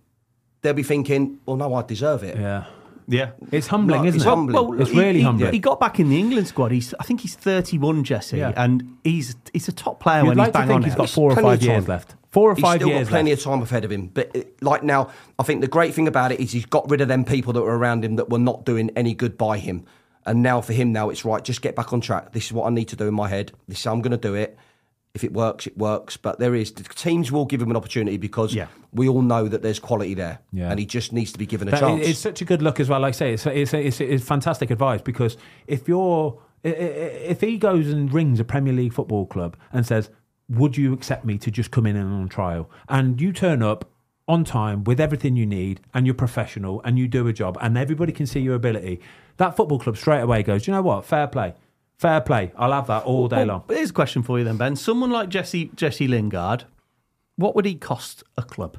Speaker 4: they'll be thinking, well, no, I deserve it.
Speaker 1: yeah,
Speaker 3: Yeah.
Speaker 1: it's humbling,
Speaker 4: No,
Speaker 1: isn't
Speaker 4: it's
Speaker 1: it?
Speaker 4: humbling.
Speaker 1: it's
Speaker 3: he-
Speaker 1: really
Speaker 3: he,
Speaker 1: humbling.
Speaker 3: He got back in the England squad. He's, I think he's 31, Jesse,
Speaker 1: Yeah.
Speaker 3: and he's he's a top player
Speaker 1: You'd
Speaker 3: when
Speaker 1: like
Speaker 3: he's
Speaker 1: to
Speaker 3: bang
Speaker 1: think
Speaker 3: on
Speaker 1: he's
Speaker 3: it.
Speaker 1: got four or
Speaker 4: Plenty of
Speaker 1: five years
Speaker 4: time.
Speaker 1: left. Four or
Speaker 4: He's
Speaker 1: five
Speaker 4: still
Speaker 1: years
Speaker 4: got plenty
Speaker 1: left.
Speaker 4: of time ahead of him. But uh, like now, I think the great thing about it is he's got rid of them people that were around him that were not doing any good by him. And now for him, now it's right. Just get back on track. This is what I need to do in my head. This is how I'm going to do it. If it works, it works. But there is the teams will give him an opportunity because
Speaker 3: Yeah.
Speaker 4: we all know that there's quality there,
Speaker 1: Yeah.
Speaker 4: and he just needs to be given a
Speaker 1: That-
Speaker 4: chance.
Speaker 1: It's such a good look as well. Like I say, it's, it's, it's, it's fantastic advice because if you're If he goes and rings a Premier League football club and says, "Would you accept me to just come in and on trial?" and you turn up on time with everything you need, and you're professional, and you do a job, and everybody can see your ability, that football club straight away goes, you know what? Fair play." Fair play. I'll have that all day
Speaker 3: Well,
Speaker 1: long.
Speaker 3: But here's a question for you then, Ben. Someone like Jesse Jesse Lingard, what would he cost a club?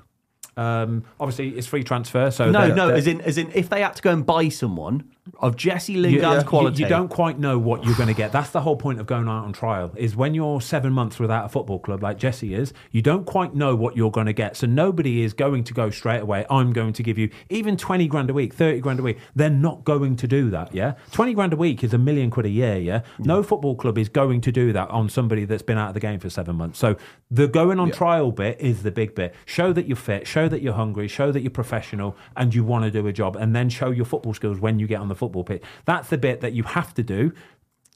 Speaker 1: Um, obviously, it's free transfer, so
Speaker 3: No,
Speaker 1: they're-
Speaker 3: no,
Speaker 1: they're-
Speaker 3: as in as in if they had to go and buy someone of Jesse Lingard's
Speaker 1: you,
Speaker 3: quality.
Speaker 1: You, don't quite know what you're going to get. That's the whole point of going out on trial. Is when you're seven months without a football club like Jesse is, you don't quite know what you're going to get. So nobody is going to go straight away. I'm going to give you even twenty grand a week, thirty grand a week. They're not going to do that. Yeah, twenty grand a week is a million quid a year. Yeah, no football club is going to do that on somebody that's been out of the game for seven months. So the going on trial bit is the big bit. Show that you're fit. Show that you're hungry. Show that you're professional and you want to do a job, and then show your football skills when you get on the football pitch. That's the bit that you have to do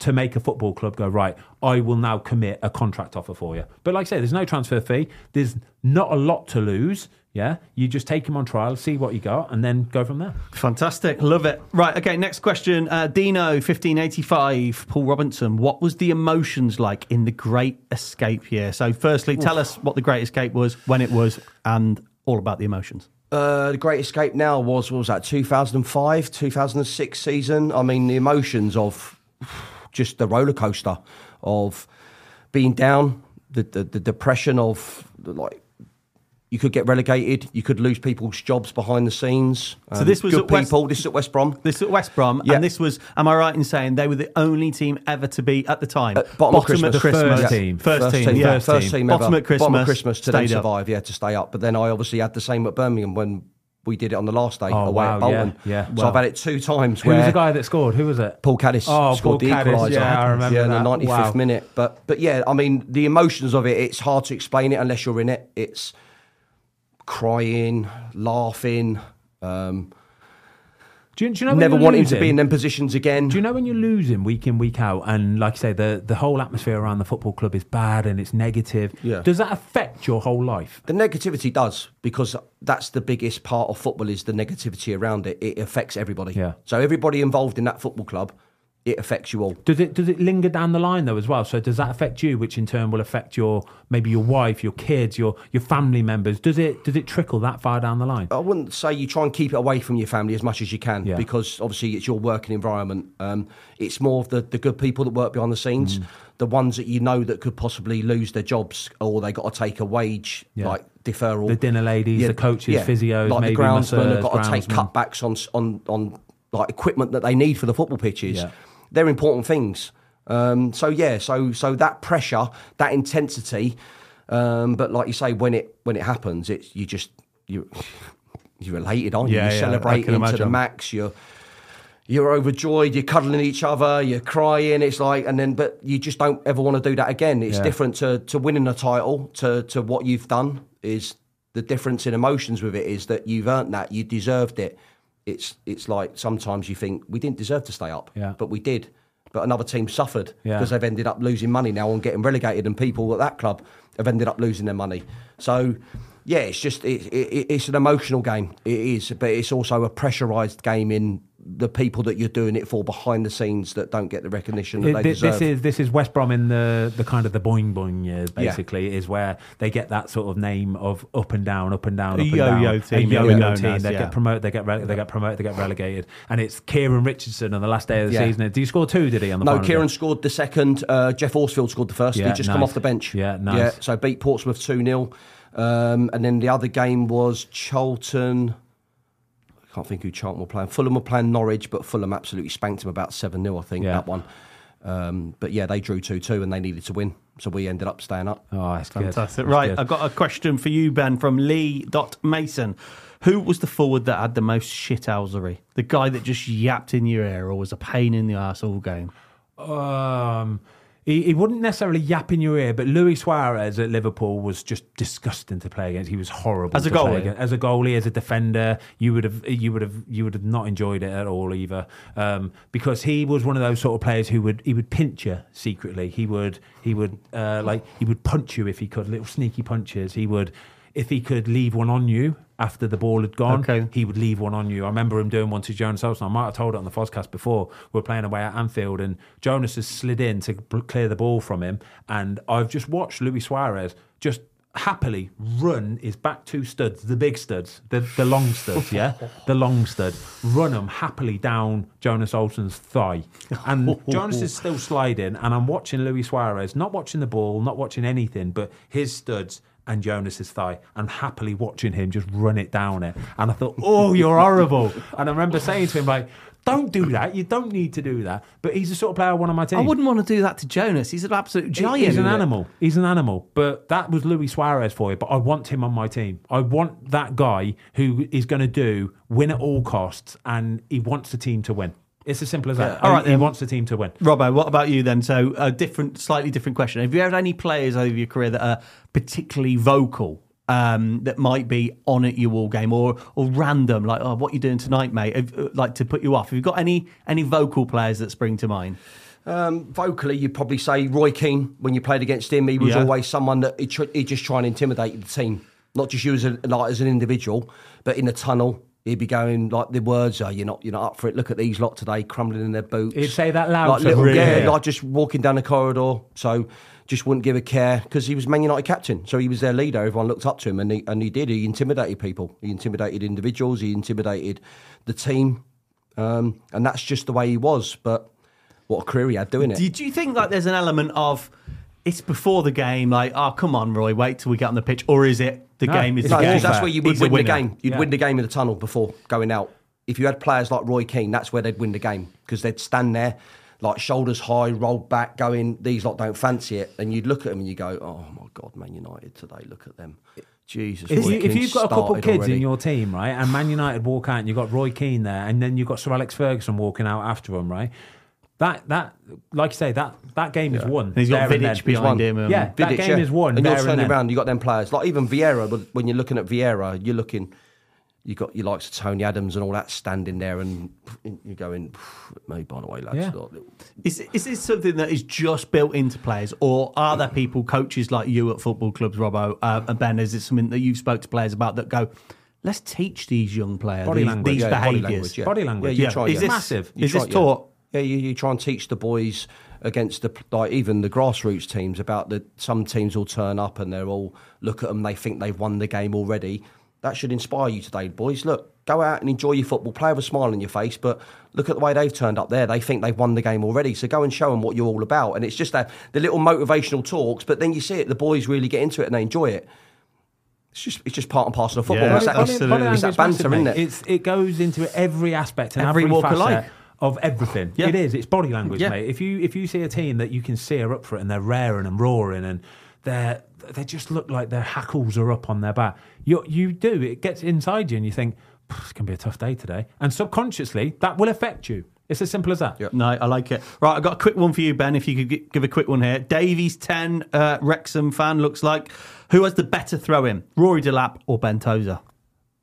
Speaker 1: to make a football club go right. I will now commit a contract offer for you. But like I say, there's no transfer fee. There's not a lot to lose. Yeah, you just take him on trial, see what you got, and then go from there.
Speaker 3: Fantastic, love it. Right, okay. Next question, uh, Dino, fifteen eighty five. Paul Robinson, what was the emotions like in the Great Escape year? So, firstly, tell us what the Great Escape was, when it was, and all about the emotions.
Speaker 4: Uh, the Great Escape now was what was that 2005, 2006 season. I mean, the emotions of just the roller coaster of being down, the the, the depression of like. You could get relegated. You could lose people's jobs behind the scenes.
Speaker 3: So um, this was
Speaker 4: good
Speaker 3: at West-
Speaker 4: This is at West Brom.
Speaker 3: This is at West Brom,
Speaker 4: Yeah.
Speaker 3: and this was. Am I right in saying they were the only team ever to be at the time
Speaker 4: At bottom of Christmas.
Speaker 1: The first team.
Speaker 3: First, team, yeah.
Speaker 4: first, first team,
Speaker 3: Bottom
Speaker 4: ever.
Speaker 3: at Christmas,
Speaker 4: Bottom of Christmas to then
Speaker 3: stayed up.
Speaker 4: survive, yeah, to stay up. But then I obviously had the same at Birmingham when we did it on the last day
Speaker 1: Oh,
Speaker 4: away
Speaker 1: wow,
Speaker 4: at Bolton.
Speaker 1: yeah, yeah.
Speaker 4: So
Speaker 1: Wow.
Speaker 4: I've had it two times.
Speaker 1: Who
Speaker 4: where
Speaker 1: was the guy that scored? Who was it?
Speaker 4: Paul Caddis
Speaker 1: Oh,
Speaker 4: scored
Speaker 1: Paul
Speaker 4: the
Speaker 1: Caddis,
Speaker 4: equaliser.
Speaker 1: yeah, I remember
Speaker 4: yeah, in the 95th
Speaker 1: Wow.
Speaker 4: minute. But but yeah, I mean the emotions of it. It's hard to explain it unless you're in it. It's crying, laughing, um,
Speaker 1: Do you, do you know
Speaker 4: never wanting to be in them positions again.
Speaker 1: Do you know when you're losing week in, week out, and like I say, the, the whole atmosphere around the football club is bad and it's negative?
Speaker 4: Yeah.
Speaker 1: Does that affect your whole life?
Speaker 4: The negativity does because that's the biggest part of football is the negativity around it. It affects everybody.
Speaker 1: Yeah.
Speaker 4: So everybody involved in that football club, it affects you all.
Speaker 1: Does it does it linger down the line though as well? So does that affect you, which in turn will affect your maybe your wife, your kids, your your family members? Does it does it trickle that far down the line?
Speaker 4: I wouldn't say you try and keep it away from your family as much as you can
Speaker 1: Yeah.
Speaker 4: because obviously it's your working environment. Um, it's more of the, the good people that work behind the scenes,
Speaker 1: Mm.
Speaker 4: the ones that you know that could possibly lose their jobs or they got to take a wage
Speaker 1: Yeah.
Speaker 4: like deferral.
Speaker 1: The dinner ladies, the coaches, physios,
Speaker 4: like
Speaker 1: maybe
Speaker 4: the groundsmen have got to take cutbacks on on on like equipment that they need for the football pitches.
Speaker 1: Yeah.
Speaker 4: They're important things. Um, so yeah, so so that pressure, that intensity, um, but like you say, when it when it happens, it's you just you you're elated, aren't you?
Speaker 3: Yeah,
Speaker 4: you're
Speaker 3: yeah,
Speaker 4: celebrating to the max. You're you're overjoyed. You're cuddling each other. You're crying. It's like, and then, but you just don't ever want to do that again. It's
Speaker 1: Yeah.
Speaker 4: different to to winning a title to to what you've done. Is the difference in emotions with it is that you've earned that. You deserved it. It's it's like sometimes you think we didn't deserve to stay up,
Speaker 1: Yeah.
Speaker 4: but we did. But another team suffered
Speaker 1: Yeah.
Speaker 4: because they've ended up losing money now and getting relegated, and people at that club have ended up losing their money. So, yeah, it's just it, it, it's an emotional game. It is, but it's also a pressurised game in the people that you're doing it for behind the scenes that don't get the recognition that
Speaker 1: It-
Speaker 4: they
Speaker 1: thi-
Speaker 4: deserve.
Speaker 1: this is this is West Brom in the the kind of the boing boing years.
Speaker 4: Yeah.
Speaker 1: Basically, is where they get that sort of name of up and down, up and down,
Speaker 3: A
Speaker 1: up and
Speaker 3: yo-yo
Speaker 1: down.
Speaker 3: team,
Speaker 1: a
Speaker 3: yeah,
Speaker 1: yo-yo
Speaker 3: known
Speaker 1: team.
Speaker 3: as,
Speaker 1: they
Speaker 3: yeah.
Speaker 1: get promoted, they get re- they get promoted, they get relegated, and it's Kieran Richardson on the last day of the
Speaker 4: Yeah.
Speaker 1: season. Did he score two? Did he on the
Speaker 4: no, Kieran
Speaker 1: day?
Speaker 4: scored the second. Uh, Geoff Horsfield scored the first.
Speaker 1: Yeah,
Speaker 4: he just come off the bench.
Speaker 1: Yeah, nice.
Speaker 4: Yeah, so beat Portsmouth 2 0. Um, and then the other game was Charlton. I can't think who Charlton were playing. Fulham were playing Norwich, but Fulham absolutely spanked them about 7 0, I think,
Speaker 1: Yeah.
Speaker 4: that one. Um, but yeah, they drew 2 2 and they needed to win. So we ended up staying up.
Speaker 1: Oh, that's good.
Speaker 3: Fantastic.
Speaker 1: That's
Speaker 3: Right,
Speaker 1: good.
Speaker 3: I've got a question for you, Ben, from Lee Mason. Who was the forward that had the most shithousery? The guy that just yapped in your ear or was a pain in the ass all game?
Speaker 1: Um, he, he wouldn't necessarily yap in your ear, but Luis Suarez at Liverpool was just disgusting to play against. He was horrible
Speaker 3: As a goalie?
Speaker 1: against. As a goalie, as a defender, you would have you would have you would have not enjoyed it at all either, um, because he was one of those sort of players who would he would pinch you secretly. He would he would uh, like he would punch you if he could, little sneaky punches. He would. if he could leave one on you after the ball had gone,
Speaker 3: Okay.
Speaker 1: he would leave one on you. I remember him doing one to Jonas Olsson. I might have told it on the podcast before. We were playing away at Anfield, and Jonas has slid in to clear the ball from him, and I've just watched Luis Suarez just happily run his back two studs, the big studs, the, the long studs, yeah, the long stud, run them happily down Jonas Olsson's thigh, and Jonas is still sliding, and I'm watching Luis Suarez, not watching the ball, not watching anything, but his studs and Jonas's thigh and happily watching him just run it down it. And I thought, oh, you're horrible. And I remember saying to him, like, don't do that. You don't need to do that. But he's the sort of player I want on my team.
Speaker 3: I wouldn't want to do that to Jonas. He's an absolute giant.
Speaker 1: He's an animal. He's an animal. But that was Luis Suarez for you. But I want him on my team. I want that guy who is going to do win at all costs and he wants the team to win. It's as simple as that.
Speaker 3: All right,
Speaker 1: he
Speaker 3: then.
Speaker 1: wants the team to win.
Speaker 3: Robbo, what about you then? So, a different, slightly different question. Have you had any players over your career that are particularly vocal? Um, that might be on at you all game or or random, like oh, what you doing tonight, mate? Have, uh, like to put you off. Have you got any any vocal players that spring to mind?
Speaker 4: Um, vocally, you'd probably say Roy Keane. When you played against him, he was
Speaker 3: Yeah.
Speaker 4: always someone that he, tr- he'd just try and intimidate the team, not just you as a, like as an individual, but in the tunnel. He'd be going like the words, "Oh, you're not, you're not up for it. Look at these lot today, crumbling in their boots."
Speaker 1: He'd say that loud
Speaker 4: like
Speaker 1: to
Speaker 4: little,
Speaker 1: them,
Speaker 4: yeah, like just walking down the corridor. So just wouldn't give a care because he was Man United captain, so he was their leader. Everyone looked up to him, and he and he did. He intimidated people. He intimidated individuals. He intimidated the team, um, and that's just the way he was. But what a career he had doing it.
Speaker 3: Do, do you think like there's an element of it's before the game, like oh come on, Roy, wait till we get on the pitch, or is it the
Speaker 1: No,
Speaker 3: game is
Speaker 1: it's
Speaker 3: the
Speaker 4: No,
Speaker 3: game?
Speaker 4: that's where you would
Speaker 3: He's
Speaker 4: win the game. You'd
Speaker 1: Yeah.
Speaker 4: win the game in the tunnel before going out. If you had players like Roy Keane, that's where they'd win the game because they'd stand there, like shoulders high, rolled back, going, "These lot don't fancy it," and you'd look at them and you go, "Oh my God, Man United today! Look at them, Jesus."
Speaker 1: If,
Speaker 4: Roy
Speaker 1: you, if
Speaker 4: Keane
Speaker 1: you've got a couple
Speaker 4: started
Speaker 1: kids
Speaker 4: already.
Speaker 1: in your team, right, and Man United walk out and you've got Roy Keane there, and then you've got Sir Alex Ferguson walking out after them, right? That, that, like you say, that, that game is won.
Speaker 3: And he's got
Speaker 1: there and
Speaker 3: Vidic
Speaker 1: then.
Speaker 3: behind him. and-
Speaker 1: Yeah. That
Speaker 4: Vidic,
Speaker 1: game
Speaker 4: yeah.
Speaker 1: is won
Speaker 4: and you're
Speaker 1: there and
Speaker 4: turning
Speaker 1: then.
Speaker 4: around. You got them players like even Vieira. But when you're looking at Vieira, you're looking. You got your likes of Tony Adams and all that standing there, and you're going, "Me, by the way, lads."
Speaker 1: Yeah.
Speaker 3: Is, is this something that is just built into players, or are there people, coaches like you at football clubs, Robbo uh, and Ben? Is it something that you've spoke to players about that go, let's teach these young players
Speaker 1: Body
Speaker 3: these,
Speaker 1: language,
Speaker 3: these
Speaker 4: yeah, body
Speaker 3: behaviours?
Speaker 4: language, yeah.
Speaker 1: Body language.
Speaker 4: Yeah, you
Speaker 1: Yeah.
Speaker 4: try.
Speaker 3: Is
Speaker 4: yeah.
Speaker 3: this
Speaker 1: Massive.
Speaker 4: You
Speaker 3: Is
Speaker 4: try-
Speaker 3: this
Speaker 4: yeah.
Speaker 3: taught?
Speaker 4: Yeah, you, you try and teach the boys against the like even the grassroots teams about that some teams will turn up and they're all look at them they think they've won the game already. That should inspire you today, boys. Look, go out and enjoy your football. Play with a smile on your face, but look at the way they've turned up there. They think they've won the game already. So go and show them what you're all about. And it's just that the little motivational talks, but then you see it. The boys really get into it and they enjoy it. It's just it's just part and parcel of football.
Speaker 3: Yeah,
Speaker 4: it's that,
Speaker 3: absolutely.
Speaker 4: it's that banter, isn't it?
Speaker 1: It's, it goes into every aspect and
Speaker 3: Every
Speaker 1: every,
Speaker 3: walk of life.
Speaker 1: Of everything.
Speaker 3: Yeah.
Speaker 1: It is. It's body language,
Speaker 3: Yeah.
Speaker 1: mate. If you if you see a team that you can see are up for it and they're raring and roaring and they're they just look like their hackles are up on their back. You you do. It gets inside you and you think it's to be a tough day today. And subconsciously that will affect you. It's as simple as that.
Speaker 3: No, I like it. Right, I've got a quick one for you, Ben. If you could gi- give a quick one here. Davies 10, uh, Wrexham fan, looks like. Who has the better throw in, Rory Delap or Ben Tozer?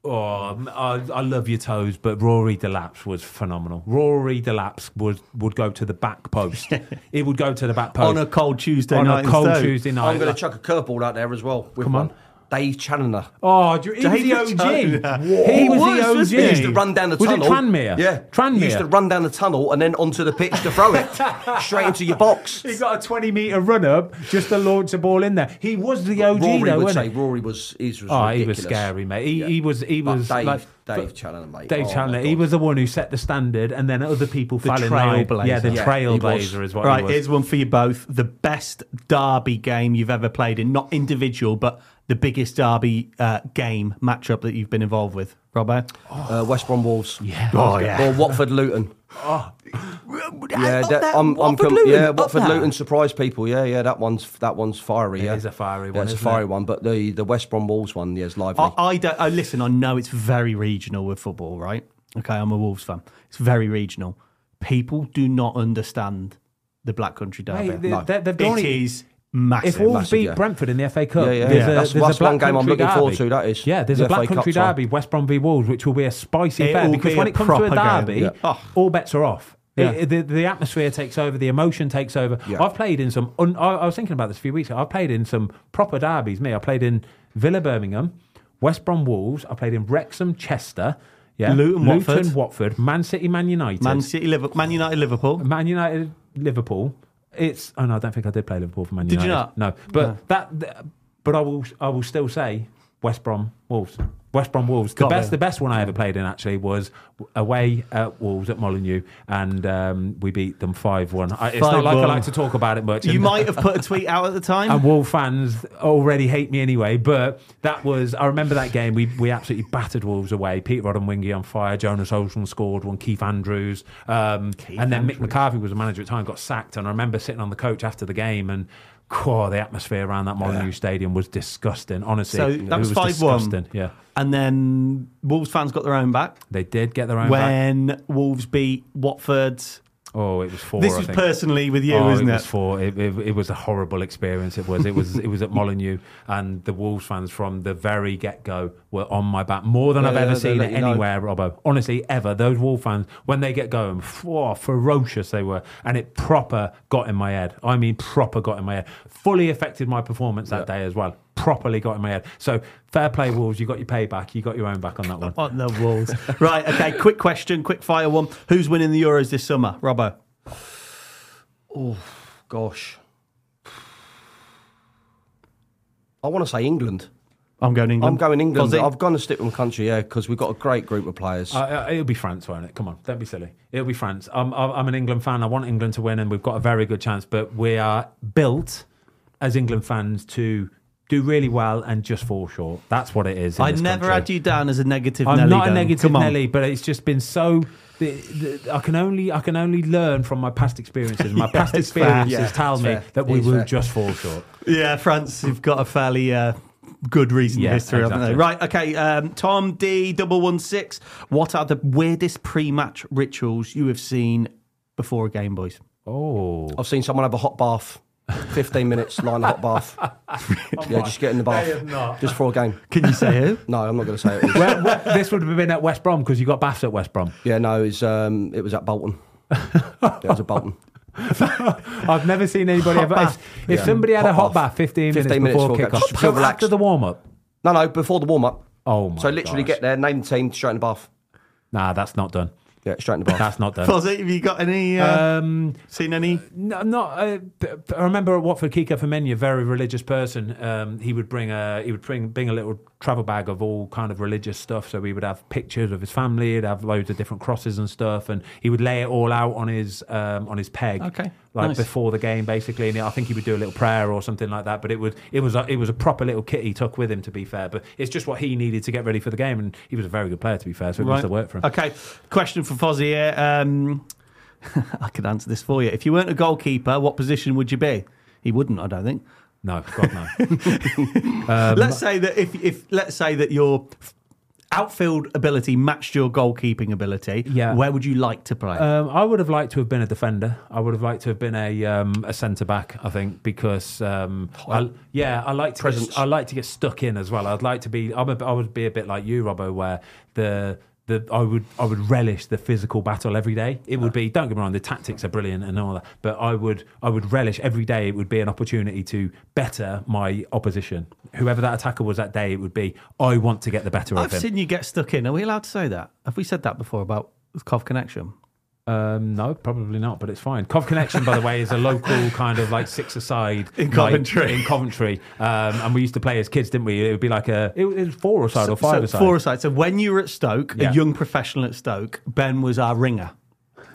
Speaker 1: Oh, I, I love your toes, but Rory Delaps was phenomenal. Rory Delaps would would go to the back post. it would go to the back post
Speaker 3: On a cold Tuesday
Speaker 1: on
Speaker 3: night
Speaker 1: a cold. Tuesday night.
Speaker 4: I'm going to chuck a curveball out there as well. With
Speaker 1: Come on.
Speaker 4: One. Dave Challinor.
Speaker 1: Oh, do you- he
Speaker 3: David
Speaker 1: was the OG.
Speaker 3: Jones.
Speaker 1: He was,
Speaker 3: was,
Speaker 1: the OG.
Speaker 4: He used to run down the
Speaker 1: was
Speaker 4: tunnel.
Speaker 1: it Tranmere?
Speaker 4: Yeah.
Speaker 1: Tranmere.
Speaker 4: He used to run down the tunnel and then onto the pitch to throw it straight into your box.
Speaker 1: He got a 20 metre run up just to launch a ball in there. He was the OG,
Speaker 4: Rory
Speaker 1: though,
Speaker 4: would
Speaker 1: wasn't
Speaker 4: say
Speaker 1: he?
Speaker 4: Rory was, he was
Speaker 1: Oh, he was scary, mate. He,
Speaker 4: Yeah.
Speaker 1: he was, he was
Speaker 4: Dave,
Speaker 1: like
Speaker 4: Dave
Speaker 1: but-
Speaker 4: Challinor, mate.
Speaker 1: Dave
Speaker 4: Oh, my
Speaker 1: Challinor. He was the one who set the standard, and then other people
Speaker 3: The
Speaker 1: fell in line.
Speaker 3: trailblazer.
Speaker 1: Yeah, the
Speaker 3: Yeah,
Speaker 1: trailblazer is what
Speaker 3: Right,
Speaker 1: he was.
Speaker 3: here's one for you both. The best derby game you've ever played in, not individual, but the biggest derby uh, game matchup that you've been involved with. Robbo?
Speaker 4: Uh, West Brom Wolves.
Speaker 1: Yeah.
Speaker 3: Oh, yeah.
Speaker 4: Or Watford Luton. Yeah,
Speaker 3: Up
Speaker 4: that, I'm, I'm
Speaker 3: Watford
Speaker 4: com-
Speaker 3: Luton,
Speaker 4: yeah, Watford. Luton surprised people. Yeah, yeah, that one's that one's fiery.
Speaker 1: It
Speaker 4: yeah,
Speaker 1: is a fiery
Speaker 4: Yeah,
Speaker 1: one,
Speaker 4: It's a
Speaker 1: isn't
Speaker 4: fiery
Speaker 1: it?
Speaker 4: one, but the the West Brom Wolves one, yeah, is lively.
Speaker 3: I, I don't. I, listen, I know it's very regional with football, right? Okay, I'm a Wolves fan. It's very regional. People do not understand the Black Country Derby.
Speaker 1: Mate, they-
Speaker 4: No.
Speaker 1: they- they've
Speaker 3: It
Speaker 1: only-
Speaker 3: is massive.
Speaker 1: If Wolves beat
Speaker 4: yeah.
Speaker 1: Brentford in the FA Cup,
Speaker 4: Yeah, yeah.
Speaker 1: there's a,
Speaker 4: That's-
Speaker 1: there's
Speaker 4: that's
Speaker 1: a Black
Speaker 4: one game I'm looking forward to, that is.
Speaker 1: Yeah, there's
Speaker 4: The
Speaker 1: a Black
Speaker 4: FA Cup
Speaker 1: Country
Speaker 4: time.
Speaker 1: derby, West Brom v Wolves, which will be a spicy
Speaker 3: It
Speaker 1: affair because
Speaker 3: be
Speaker 1: when it comes to a derby.
Speaker 3: Oh.
Speaker 1: all bets are off.
Speaker 4: Yeah.
Speaker 1: It- the, the atmosphere takes over, the emotion takes over.
Speaker 4: Yeah.
Speaker 1: I've played in some. Un, I, I was thinking about this a few weeks ago. I've played in some proper derbies. Me, I played in Villa Birmingham, West Brom Wolves. I played in Wrexham Chester. Yeah,
Speaker 3: Luton, Watford.
Speaker 1: Watford, Man City, Man United,
Speaker 3: Man City, Liverpool, Man United, Liverpool.
Speaker 1: Man United, Liverpool. It's oh no, I don't think I did play Liverpool for Man
Speaker 3: Did
Speaker 1: United.
Speaker 3: you not?
Speaker 1: No, but that, but I will, I will still say West Brom Wolves. West Brom Wolves. The
Speaker 3: Got
Speaker 1: best,
Speaker 3: me.
Speaker 1: the best one I ever played in actually was away at Wolves at Molineux, and um, we beat them five one. It's not like I like to talk about it much.
Speaker 3: You might have put a tweet out at the time.
Speaker 1: and Wolves fans already hate me anyway, but that was I remember that game. We we absolutely battered Wolves away. Peter Odemwingie on fire. Jonas Olsson scored one. Keith Andrews, um, and then Mick McCarthy was the manager at the time. Got sacked, and I remember sitting on the coach after the game and. Oh, the atmosphere around that Molineux Stadium was disgusting. Honestly,
Speaker 3: So
Speaker 1: it
Speaker 3: that was 5-1.
Speaker 1: disgusting. Yeah,
Speaker 3: and then Wolves fans got their own back
Speaker 1: they did get their own back.
Speaker 3: when Wolves beat Watford.
Speaker 1: Oh, it was four.
Speaker 3: This
Speaker 1: I
Speaker 3: was
Speaker 1: think.
Speaker 3: personally with you,
Speaker 1: oh,
Speaker 3: isn't
Speaker 1: it?
Speaker 3: it?
Speaker 1: Was four. It, it, it was a horrible experience. It was. It was. it was at Molineux, and the Wolves fans from the very get go were on my back more than
Speaker 4: Yeah,
Speaker 1: I've ever seen it
Speaker 4: you know.
Speaker 1: anywhere, Robbo. Honestly, ever. Those Wolves fans when they get going, whoa, ferocious they were, and it proper got in my head. I mean, proper got in my head. Fully affected my performance that day as well. Properly got in my head. So fair play, Wolves. You got your payback. You got your own back on that one.
Speaker 3: On the Wolves. right, okay, quick question, quick fire one. Who's winning the Euros this summer? Robbo.
Speaker 4: Oh gosh. I want to say England.
Speaker 3: I'm going England.
Speaker 4: I'm going England.
Speaker 3: Fozzie?
Speaker 4: I've gone to stick with my country, yeah, because we've got a great group of players.
Speaker 1: Uh, uh, it'll be France, won't it? Come on, don't be silly. It'll be France. I'm, I'm I'm an England fan. I want England to win, and we've got a very good chance. But we are built as England fans to do really well and just fall short. That's what it is.
Speaker 3: I never
Speaker 1: country.
Speaker 3: had you down as a negative
Speaker 1: I'm
Speaker 3: Nelly.
Speaker 1: not a negative Nelly, but it's just been so. The, the, I can only I can only learn from my past experiences. My
Speaker 3: Yeah,
Speaker 1: past experiences
Speaker 4: Yeah,
Speaker 1: tell me
Speaker 4: fair.
Speaker 1: that we
Speaker 4: It's
Speaker 1: will
Speaker 4: fair.
Speaker 1: just fall short.
Speaker 3: Yeah, France you've got a fairly uh, good recent
Speaker 1: Yeah,
Speaker 3: history, haven't they? Right, okay. Um, Tom D double one six. What are the weirdest pre-match rituals you have seen before a game, boys?
Speaker 1: Oh,
Speaker 4: I've seen someone have a hot bath. 15 minutes, lie in a hot bath. yeah, just get in the bath. Just for a game.
Speaker 3: Can you say who?
Speaker 4: No, I'm not going to say it.
Speaker 1: well, well, this would have been at West Brom because you got baths at West Brom.
Speaker 4: yeah, no, it was, um, it was at Bolton. yeah, it was at Bolton.
Speaker 1: I've never seen anybody
Speaker 3: Hot
Speaker 1: ever.
Speaker 3: bath.
Speaker 1: If, if
Speaker 4: Yeah.
Speaker 1: somebody had a
Speaker 4: Hot
Speaker 1: hot
Speaker 4: bath.
Speaker 1: bath 15,
Speaker 4: 15
Speaker 1: minutes
Speaker 4: minutes
Speaker 1: before
Speaker 4: before
Speaker 1: kickoff,
Speaker 4: kick-off.
Speaker 1: so
Speaker 4: Relax.
Speaker 1: after the warm up.
Speaker 4: No, no, before the warm up.
Speaker 1: Oh my!
Speaker 4: So literally
Speaker 1: gosh.
Speaker 4: get there, name the team, straight in the bath.
Speaker 1: Nah, that's not done.
Speaker 4: Yeah, straight in the bath.
Speaker 1: That's not done.
Speaker 3: Fozzie, have you got any? Uh,
Speaker 1: Um,
Speaker 3: seen any?
Speaker 1: no, not. Uh, b- b- I remember at Watford, Kiko Femenia, very religious person. Um, he would bring a he would bring bring a little travel bag of all kind of religious stuff. So we would have pictures of his family. He'd have loads of different crosses and stuff, and he would lay it all out on his um, on his peg.
Speaker 3: Okay,
Speaker 1: like
Speaker 3: nice.
Speaker 1: before the game, basically. And I think he would do a little prayer or something like that. But it was it was a, it was a proper little kit he took with him. To be fair, but it's just what he needed to get ready for the game, and he was a very good player. To be fair, so it must have worked for him.
Speaker 3: Okay, question for Fozzie here. Um, I could answer this for you. If you weren't a goalkeeper, what position would you be? He wouldn't, I don't think.
Speaker 1: No, God no. Um,
Speaker 3: let's say that if, if let's say that your outfield ability matched your goalkeeping ability,
Speaker 1: Yeah.
Speaker 3: where would you like to play?
Speaker 1: Um, I would have liked to have been a defender. I would have liked to have been a um, a centre back. I think because um, I, yeah, I like to
Speaker 4: Presence.
Speaker 1: get, I like to get stuck in as well. I'd like to be. I'm a, I would be a bit like you, Robbo, where the. The, I would I would relish the physical battle every day. It would be don't get me wrong, the tactics are brilliant and all that, but I would I would relish every day. It would be an opportunity to better my opposition, whoever that attacker was that day. It would be I want to get the better of it.
Speaker 3: I've
Speaker 1: of him.
Speaker 3: seen you get stuck in. Are we allowed to say that? Have we said that before about Cov Connection?
Speaker 1: Um, no, probably not, but it's fine. Cov Connection, by the way, is a local kind of like six aside
Speaker 3: In
Speaker 1: night
Speaker 3: Coventry.
Speaker 1: in Coventry, um, and we used to play as kids, didn't we? It would be like a it was four or
Speaker 3: so,
Speaker 1: five aside.
Speaker 3: four or aside. So when you were at Stoke,
Speaker 1: Yeah.
Speaker 3: a young professional at Stoke, Ben was our ringer.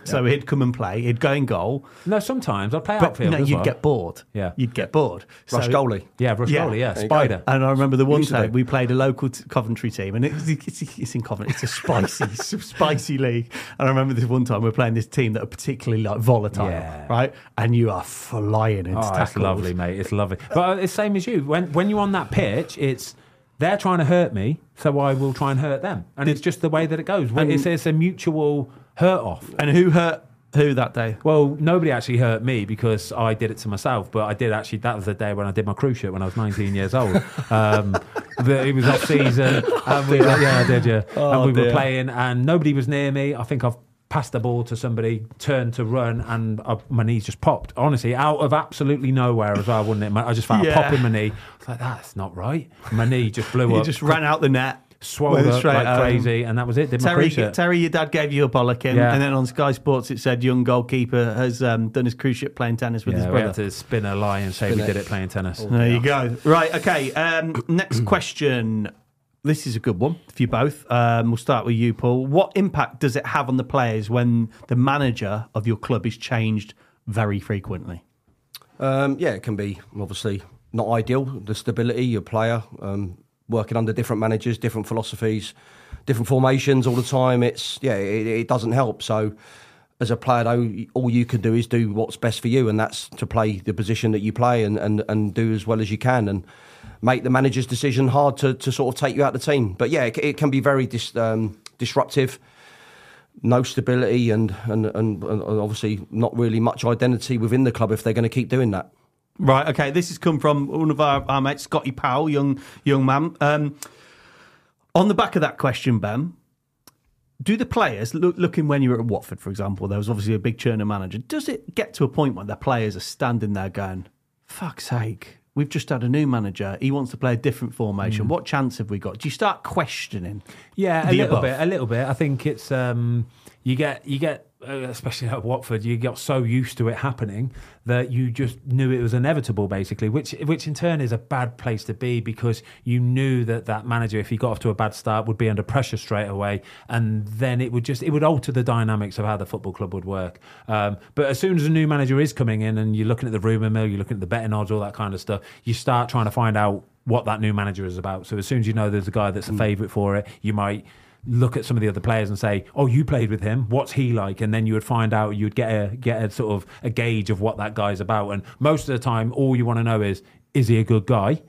Speaker 3: So he'd come and play. He'd go in goal,
Speaker 1: No, sometimes I'd play
Speaker 3: but
Speaker 1: outfield
Speaker 3: no,
Speaker 1: as
Speaker 3: you'd
Speaker 1: well.
Speaker 3: get bored.
Speaker 1: Yeah.
Speaker 3: you'd get bored.
Speaker 4: Rush
Speaker 3: So-
Speaker 4: goalie.
Speaker 1: yeah, Rush
Speaker 3: Yeah.
Speaker 1: Goalie, yeah,
Speaker 4: There.
Speaker 1: Spider.
Speaker 3: And I remember the one time we played a local t- Coventry team, and it's, it's, it's in Coventry. It's a spicy, spicy league. And I remember this one time we're playing this team that are particularly like volatile,
Speaker 1: Yeah.
Speaker 3: right? And you are flying into
Speaker 1: Oh,
Speaker 3: tackles.
Speaker 1: it's lovely, mate. It's lovely. But uh, it's same as you. When when you're on that pitch, it's they're trying to hurt me, so I will try and hurt them, and it's just the way that it goes.
Speaker 3: And-
Speaker 1: it's, it's a mutual hurt off.
Speaker 3: And who hurt who that day?
Speaker 1: Well, nobody actually hurt me because I did it to myself. But I did actually. That was the day when I did my cruciate when I was 19 years old. Um, the, it was off season, and we, yeah, I did, yeah.
Speaker 3: Oh,
Speaker 1: and we
Speaker 3: dear.
Speaker 1: were playing, and nobody was near me. I think I've passed the ball to somebody, turned to run, and uh, my knees just popped. Honestly, out of absolutely nowhere as well, wouldn't it? I just felt
Speaker 3: Yeah.
Speaker 1: a pop in my knee. I was like, that's not right. My knee just blew
Speaker 3: You
Speaker 1: up.
Speaker 3: just ran out the net,
Speaker 1: swelled
Speaker 3: went
Speaker 1: up
Speaker 3: straight
Speaker 1: like
Speaker 3: home.
Speaker 1: crazy, and that was it. Did
Speaker 3: Terry,
Speaker 1: cruise.
Speaker 3: Terry, your dad gave you a bollocking,
Speaker 1: Yeah.
Speaker 3: and then on Sky Sports it said young goalkeeper has um, done his cruciate playing tennis with his
Speaker 1: Yeah, we
Speaker 3: brother.
Speaker 1: had to spin a lie and say
Speaker 4: Spin
Speaker 1: we
Speaker 4: it.
Speaker 1: did it playing tennis.
Speaker 3: There you go. Right, okay. Um, next question. This is a good one for you both. Um, we'll start with you, Paul. What impact does it have on the players when the manager of your club is changed very frequently?
Speaker 4: Um, yeah, it can be obviously not ideal. The stability, your player, um, working under different managers, different philosophies, different formations all the time. It's yeah, it, it doesn't help. So, as a player, though, all you can do is do what's best for you, and that's to play the position that you play and, and, and do as well as you can, and make the manager's decision hard to, to sort of take you out of the team. But yeah, it, it can be very dis, um, disruptive no stability and, and, and, and obviously not really much identity within the club if they're going to keep doing that.
Speaker 3: Right, okay. This has come from one of our, our mates, Scotty Powell, young young man. Um, on the back of that question, Ben, do the players, look, looking when you were at Watford, for example, there was obviously a big churn of manager. Does it get to a point where the players are standing there going, fuck's sake, we've just had a new manager. He wants to play a different formation. What chance have we got? Do you start questioning?
Speaker 1: Yeah, a little
Speaker 3: above?
Speaker 1: bit, a little bit. I think it's um, you get you get especially at Watford, you got so used to it happening that you just knew it was inevitable, basically. Which which in turn is a bad place to be because you knew that that manager, if he got off to a bad start, would be under pressure straight away, and then it would just it would alter the dynamics of how the football club would work. Um, but as soon as a new manager is coming in, and you're looking at the rumour mill, you're looking at the betting odds, all that kind of stuff, you start trying to find out what that new manager is about. So as soon as you know there's a guy that's a favourite for it, you might look at some of the other players and say, "Oh, you played with him. What's he like?" And then you would find out. You'd get a get a sort of a gauge of what that guy's about. And most of the time, all you want to know is, is he a good guy?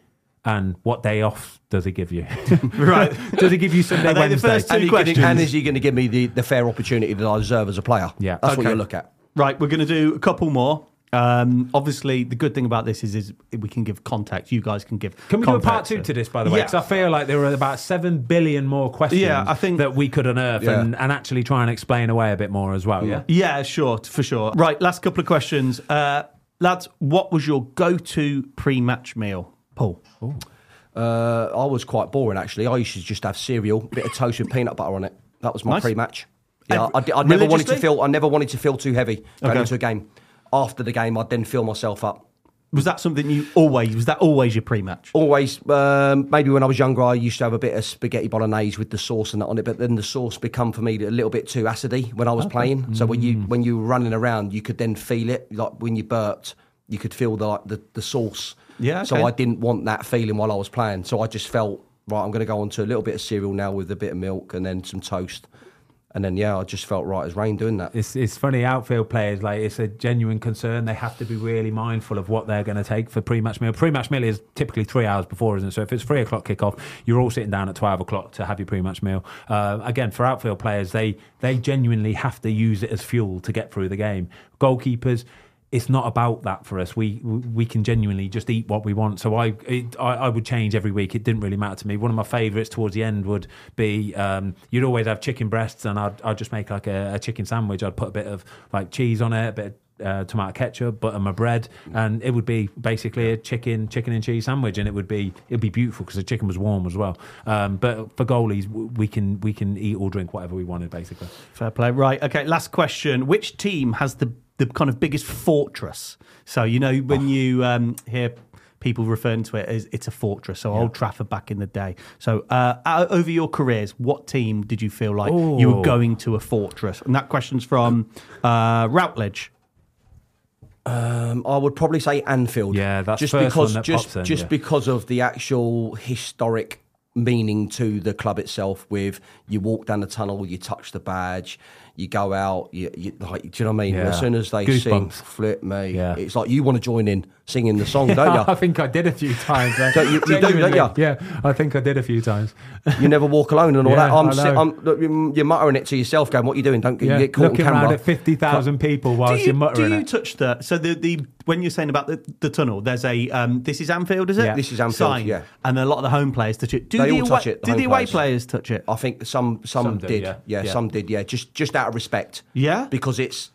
Speaker 1: And what day off does he give you?
Speaker 3: Right.
Speaker 1: does he give you Sunday,
Speaker 3: Are they the first two
Speaker 4: And, you can-
Speaker 3: questions.
Speaker 4: and is he going to give me the, the fair opportunity that I deserve as a player?
Speaker 1: Yeah.
Speaker 4: That's what you look at.
Speaker 3: Right, we're going to do a couple more. Um, obviously, the good thing about this is, is we can give context. You guys can give.
Speaker 1: Can we do a part two to this, by the way?
Speaker 3: Yeah.
Speaker 1: I feel like there were about seven billion more questions
Speaker 3: Yeah, I think-
Speaker 1: that we could unearth
Speaker 4: Yeah.
Speaker 1: and, and actually try and explain away a bit more as well. Yeah.
Speaker 3: Yeah, sure, for sure. Right, last couple of questions. Uh, lads, what was your go to pre match meal? Paul.
Speaker 4: Uh, I was quite boring actually. I used to just have cereal, a bit of toast with peanut butter on it. That was my
Speaker 3: Nice.
Speaker 4: pre-match. Yeah,
Speaker 3: And
Speaker 4: I, di- I never wanted to feel. I never wanted to feel too heavy going
Speaker 3: Okay.
Speaker 4: into a game. After the game, I'd then fill myself up.
Speaker 3: Was that something you always, was that always your pre match?
Speaker 4: Always, um, maybe when I was younger, I used to have a bit of spaghetti bolognese with the sauce and that on it. But then the sauce become for me a little bit too acidy when I was playing. So when you
Speaker 1: Mm.
Speaker 4: when you were running around, you could then feel it. Like when you burped, you could feel the like, the, the sauce.
Speaker 3: Yeah,
Speaker 4: So. I didn't want that feeling while I was playing. So I just felt right. I'm going to go on to a little bit of cereal now with a bit of milk and then some toast. And then yeah, I just felt right as rain doing that.
Speaker 1: It's it's funny outfield players like it's a genuine concern. They have to be really mindful of what they're going to take for pre-match meal. Pre-match meal is typically three hours before, isn't it? So if it's three o'clock kickoff, you're all sitting down at twelve o'clock to have your pre-match meal. Uh, again, for outfield players, they they genuinely have to use it as fuel to get through the game. Goalkeepers. It's not about that for us. We we can genuinely just eat what we want. So I, it, I I would change every week. It didn't really matter to me. One of my favourites towards the end would be um, you'd always have chicken breasts, and I'd I'd just make like a, a chicken sandwich. I'd put a bit of like cheese on it, a bit of uh, tomato ketchup, butter my bread, and it would be basically a chicken chicken and cheese sandwich, and it would be it'd be beautiful because the chicken was warm as well. Um, but for goalies, we can we can eat or drink whatever we wanted basically.
Speaker 3: Fair play. Right. Okay. Last question. Which team has the the kind of biggest fortress? So you know when you um, hear people referring to it as it's a fortress. So Old Trafford back in the day. So uh, over your careers, what team did you feel like you were going to a fortress? And that question's from uh, Routledge.
Speaker 4: Um, I would probably say Anfield.
Speaker 1: Yeah, that's
Speaker 4: just because just
Speaker 1: in,
Speaker 4: just
Speaker 1: yeah.
Speaker 4: because of the actual historic meaning to the club itself. With you walk down the tunnel, you touch the badge, you go out, you, you like, do you know what I mean?
Speaker 1: Yeah.
Speaker 4: As soon as they sing,
Speaker 1: Goosebumps.
Speaker 4: flip me,
Speaker 1: Yeah.
Speaker 4: it's like you want to join in singing the song, don't you?
Speaker 1: I think I did a few times. uh,
Speaker 4: Don't you- you do, don't you?
Speaker 1: Yeah, I think I did a few times.
Speaker 4: You never walk alone and all
Speaker 1: Yeah,
Speaker 4: that. I'm,
Speaker 1: I
Speaker 4: si-
Speaker 1: know.
Speaker 4: I'm look, you're muttering it to yourself, going, "What are you doing? Don't get,
Speaker 1: Yeah,
Speaker 4: you get caught on
Speaker 1: looking around
Speaker 4: camera."
Speaker 1: at fifty thousand people
Speaker 3: Do
Speaker 1: whilst
Speaker 3: you,
Speaker 1: you're
Speaker 3: do you
Speaker 1: it.
Speaker 3: touch the so the the when you're saying about the, the tunnel, there's a um, this is Anfield, is it?
Speaker 1: Yeah.
Speaker 4: This is Anfield,
Speaker 3: Sign.
Speaker 4: yeah.
Speaker 3: And a lot of the home players touch it. Do
Speaker 4: They
Speaker 3: the
Speaker 4: all
Speaker 3: away,
Speaker 4: touch it, the
Speaker 3: do the away
Speaker 4: players.
Speaker 3: players touch it?
Speaker 4: I think some some,
Speaker 1: Some do,
Speaker 4: did.
Speaker 1: yeah.
Speaker 4: Yeah.
Speaker 1: Yeah.
Speaker 4: some did. Yeah, just just out of respect.
Speaker 3: Yeah?
Speaker 4: because it's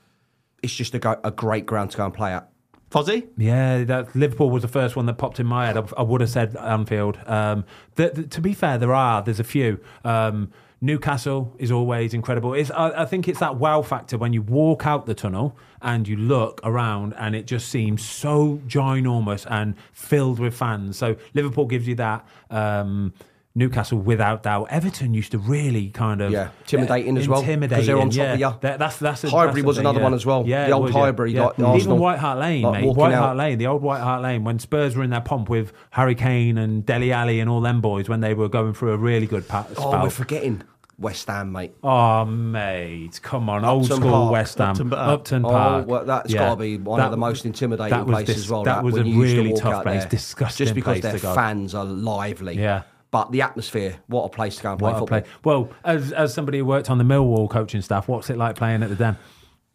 Speaker 4: it's just a, go, a great ground to go and play at.
Speaker 3: Fozzie?
Speaker 1: Yeah, that Liverpool was the first one that popped in my head. I, I would have said Anfield. Um, the, the- to be fair, there are. There's a few. Um, Newcastle is always incredible. It's, I, I think it's that wow factor when you walk out the tunnel and you look around and it just seems so ginormous and filled with fans. So Liverpool gives you that. Um, Newcastle, without doubt. Everton used to really kind of
Speaker 4: Yeah, intimidating as well, 'cause
Speaker 1: Intimidating,
Speaker 4: they're on top
Speaker 1: yeah.
Speaker 4: of you.
Speaker 1: That- that's that's a,
Speaker 4: Highbury
Speaker 1: that's
Speaker 4: was
Speaker 1: thing,
Speaker 4: another
Speaker 1: yeah.
Speaker 4: one as well.
Speaker 1: Yeah,
Speaker 4: The old
Speaker 1: was.
Speaker 4: Highbury,
Speaker 1: Yeah.
Speaker 4: like the
Speaker 1: even
Speaker 4: Arsenal,
Speaker 1: White Hart Lane,
Speaker 4: like
Speaker 1: mate. White
Speaker 4: out.
Speaker 1: Hart Lane, the old White Hart Lane, when Spurs were in their pomp with Harry Kane and Dele Alli and all them boys when they were going through a really good pa- spell.
Speaker 4: Oh, we're forgetting West Ham, mate.
Speaker 1: Oh, mate, come on, old school
Speaker 4: Park.
Speaker 1: West Ham,
Speaker 3: Upton Park.
Speaker 1: Upton
Speaker 4: Oh, well, that's
Speaker 1: Yeah.
Speaker 4: got to be one
Speaker 1: That-
Speaker 4: of the most intimidating places
Speaker 1: dis-
Speaker 4: as well.
Speaker 1: That was a
Speaker 4: you used to
Speaker 1: really
Speaker 4: walk
Speaker 1: tough
Speaker 4: out
Speaker 1: place,
Speaker 4: there.
Speaker 1: disgusting
Speaker 4: Just because
Speaker 1: place
Speaker 4: their
Speaker 1: to go.
Speaker 4: fans are lively.
Speaker 1: Yeah.
Speaker 4: But the atmosphere, what a place to go and play
Speaker 1: What
Speaker 4: football.
Speaker 1: play. Well, as as somebody who worked on the Millwall coaching staff, what's it like playing at the Den?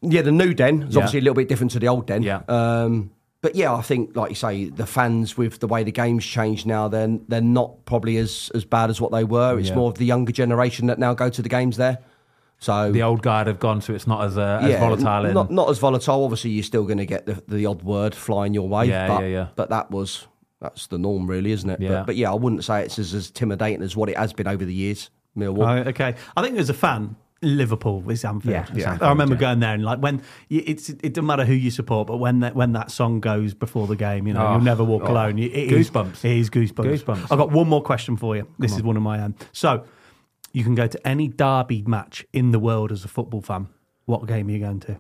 Speaker 4: Yeah, the new den is
Speaker 1: Yeah.
Speaker 4: obviously a little bit different to the old den.
Speaker 1: Yeah.
Speaker 4: Um, but yeah, I think, like you say, the fans with the way the game's changed now, then they're not probably as as bad as what they were. It's
Speaker 1: Yeah.
Speaker 4: more of the younger generation that now go to the games there. So
Speaker 1: The old guard have gone, so it's not as uh, as
Speaker 4: yeah,
Speaker 1: volatile. in-
Speaker 4: Not not as volatile. Obviously, you're still going to get the, the odd word flying your way.
Speaker 1: Yeah,
Speaker 4: but,
Speaker 1: yeah, yeah.
Speaker 4: But that was that's the norm, really, isn't it?
Speaker 1: Yeah.
Speaker 4: But, but yeah, I wouldn't say it's as, as intimidating as what it has been over the years. Millwall.
Speaker 3: Right, okay. I think as a fan, Liverpool is Anfield.
Speaker 1: Yeah, it's
Speaker 3: I remember
Speaker 1: yeah.
Speaker 3: going there and like when it's it doesn't matter who you support, but when that when that song goes before the game, you know
Speaker 1: Oh,
Speaker 3: you'll never walk
Speaker 1: oh.
Speaker 3: alone. It is-
Speaker 1: Goosebumps.
Speaker 3: It is goosebumps.
Speaker 1: Goosebumps.
Speaker 3: I've got one more question for you. This is one of my own. So you can go to any derby match in the world as a football fan. What game are you going to?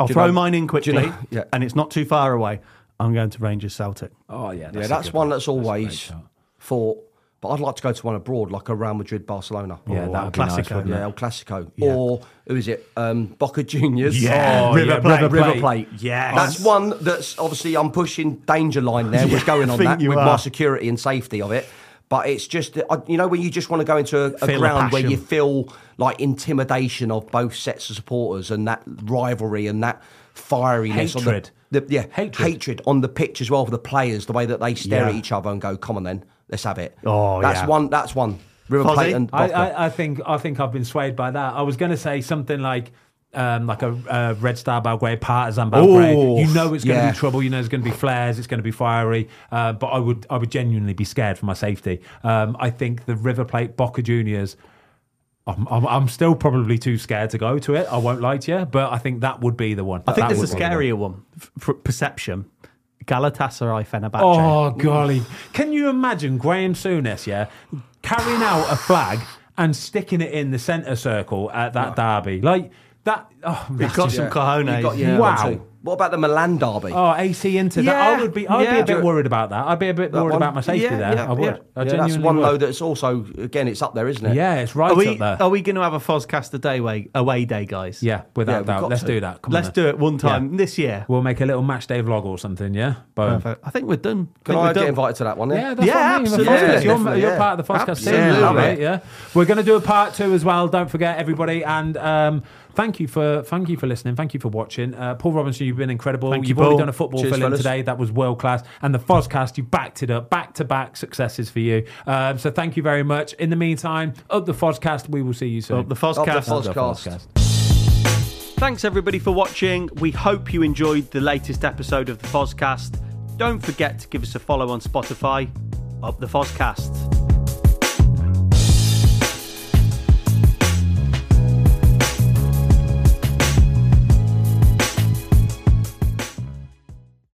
Speaker 3: I'll throw
Speaker 4: know-
Speaker 3: mine in
Speaker 4: do you
Speaker 3: quickly,
Speaker 4: know- yeah.
Speaker 3: and it's not too far away. I'm going to Rangers Celtic.
Speaker 1: Oh yeah,
Speaker 4: yeah, that's
Speaker 1: good
Speaker 4: one that's always
Speaker 1: shout.
Speaker 4: thought. But I'd like to go to one abroad, like a Real Madrid, Barcelona.
Speaker 1: Yeah,
Speaker 3: Oh,
Speaker 1: that would be nice,
Speaker 3: Classico.
Speaker 4: Yeah. El Clasico.
Speaker 3: Yeah.
Speaker 4: Or who is it? Um, Boca Juniors.
Speaker 3: Yeah,
Speaker 1: Oh,
Speaker 3: River
Speaker 1: yeah,
Speaker 3: Plate.
Speaker 1: River
Speaker 4: River
Speaker 1: Plate.
Speaker 4: Plate.
Speaker 3: Yes.
Speaker 4: That's one that's obviously I'm pushing danger line there. What's going on that with
Speaker 3: are.
Speaker 4: my security and safety of it. But it's just uh, you know when you just want to go into a, a
Speaker 3: Feel the
Speaker 4: ground where you feel like intimidation of both sets of supporters and that rivalry and that fieriness on
Speaker 1: Hatred.
Speaker 4: the, the yeah
Speaker 1: Hatred. hatred.
Speaker 4: on the pitch as well for the players the way that they stare at each other and go come on then let's have it
Speaker 3: Oh,
Speaker 4: that's
Speaker 3: yeah.
Speaker 4: one that's one River Plate and
Speaker 1: I,
Speaker 4: Boca.
Speaker 1: I, I think I think I've been swayed by that. I was going to say something like. Um, like a uh, Red Star Belgrade, Partizan Belgrade.
Speaker 3: Oh,
Speaker 1: you know it's going to
Speaker 4: yeah.
Speaker 1: be trouble. You know there's going to be flares. It's going to be fiery. Uh, but I would I would genuinely be scared for my safety. Um, I think the River Plate Boca Juniors. I'm, I'm, I'm still probably too scared to go to it. I won't lie to you, but I think that would be the one.
Speaker 3: I think
Speaker 1: That
Speaker 3: there's a
Speaker 1: would be the one.
Speaker 3: scarier one for perception. Galatasaray Fenerbahce.
Speaker 1: Oh golly! Can you imagine Graham Souness, yeah, carrying out a flag and sticking it in the centre circle at that derby, like that? Oh, that's
Speaker 3: got
Speaker 1: just-
Speaker 3: some cojones.
Speaker 4: You got- yeah,
Speaker 1: Wow.
Speaker 4: what about the Milan derby
Speaker 1: Oh, AC into that. I would be. I'd
Speaker 3: yeah.
Speaker 1: be a bit worried about that. I'd be a bit
Speaker 4: That
Speaker 1: worried
Speaker 4: one?
Speaker 1: about my safety
Speaker 3: Yeah,
Speaker 1: there.
Speaker 3: yeah,
Speaker 1: I would.
Speaker 3: yeah.
Speaker 1: I
Speaker 4: yeah, that's one
Speaker 1: would.
Speaker 4: though that's also again it's up there isn't it
Speaker 1: Yeah, it's right
Speaker 3: Are we,
Speaker 1: up there.
Speaker 3: are we going to have a Fozcast day away, away day, guys?
Speaker 1: yeah,
Speaker 4: Yeah,
Speaker 1: without
Speaker 4: we've
Speaker 1: doubt. Let's
Speaker 4: to.
Speaker 1: do that. Come
Speaker 3: Let's
Speaker 1: on,
Speaker 3: do it one time
Speaker 1: Yeah.
Speaker 3: this year.
Speaker 1: We'll make a little match day vlog or something. Yeah. Boom.
Speaker 3: Perfect. I think we're done.
Speaker 4: can
Speaker 3: think
Speaker 4: I
Speaker 3: we're
Speaker 4: get
Speaker 3: done.
Speaker 4: invited to that one
Speaker 1: Yeah,
Speaker 4: yeah
Speaker 1: that's
Speaker 3: Yeah,
Speaker 1: what I mean. The
Speaker 3: absolutely.
Speaker 1: Fozcast,
Speaker 4: Yeah,
Speaker 1: you're,
Speaker 4: definitely,
Speaker 1: you're
Speaker 4: yeah.
Speaker 1: part of the Fozcast team,
Speaker 4: Absolutely.
Speaker 1: now, mate. Yeah, we're going to do a part two as well. Don't forget, everybody, and thank you for thank you for listening. Thank you for watching. Uh, Paul Robinson, you've been incredible.
Speaker 3: Thank you,
Speaker 1: You've already
Speaker 3: Paul.
Speaker 1: done a football
Speaker 4: Cheers,
Speaker 1: fill-in
Speaker 4: fellas.
Speaker 1: today. That was world class. And the Fozcast, you backed it up, back to back successes for you. Um, so thank you very much. In the meantime, up the Fozcast. We will see you soon.
Speaker 3: Up the
Speaker 4: Up the
Speaker 3: Fozcast.
Speaker 1: Up the
Speaker 4: Fozcast.
Speaker 3: Thanks everybody for watching. We hope you enjoyed the latest episode of the Fozcast. Don't forget to give us a follow on Spotify. Up the Fozcast.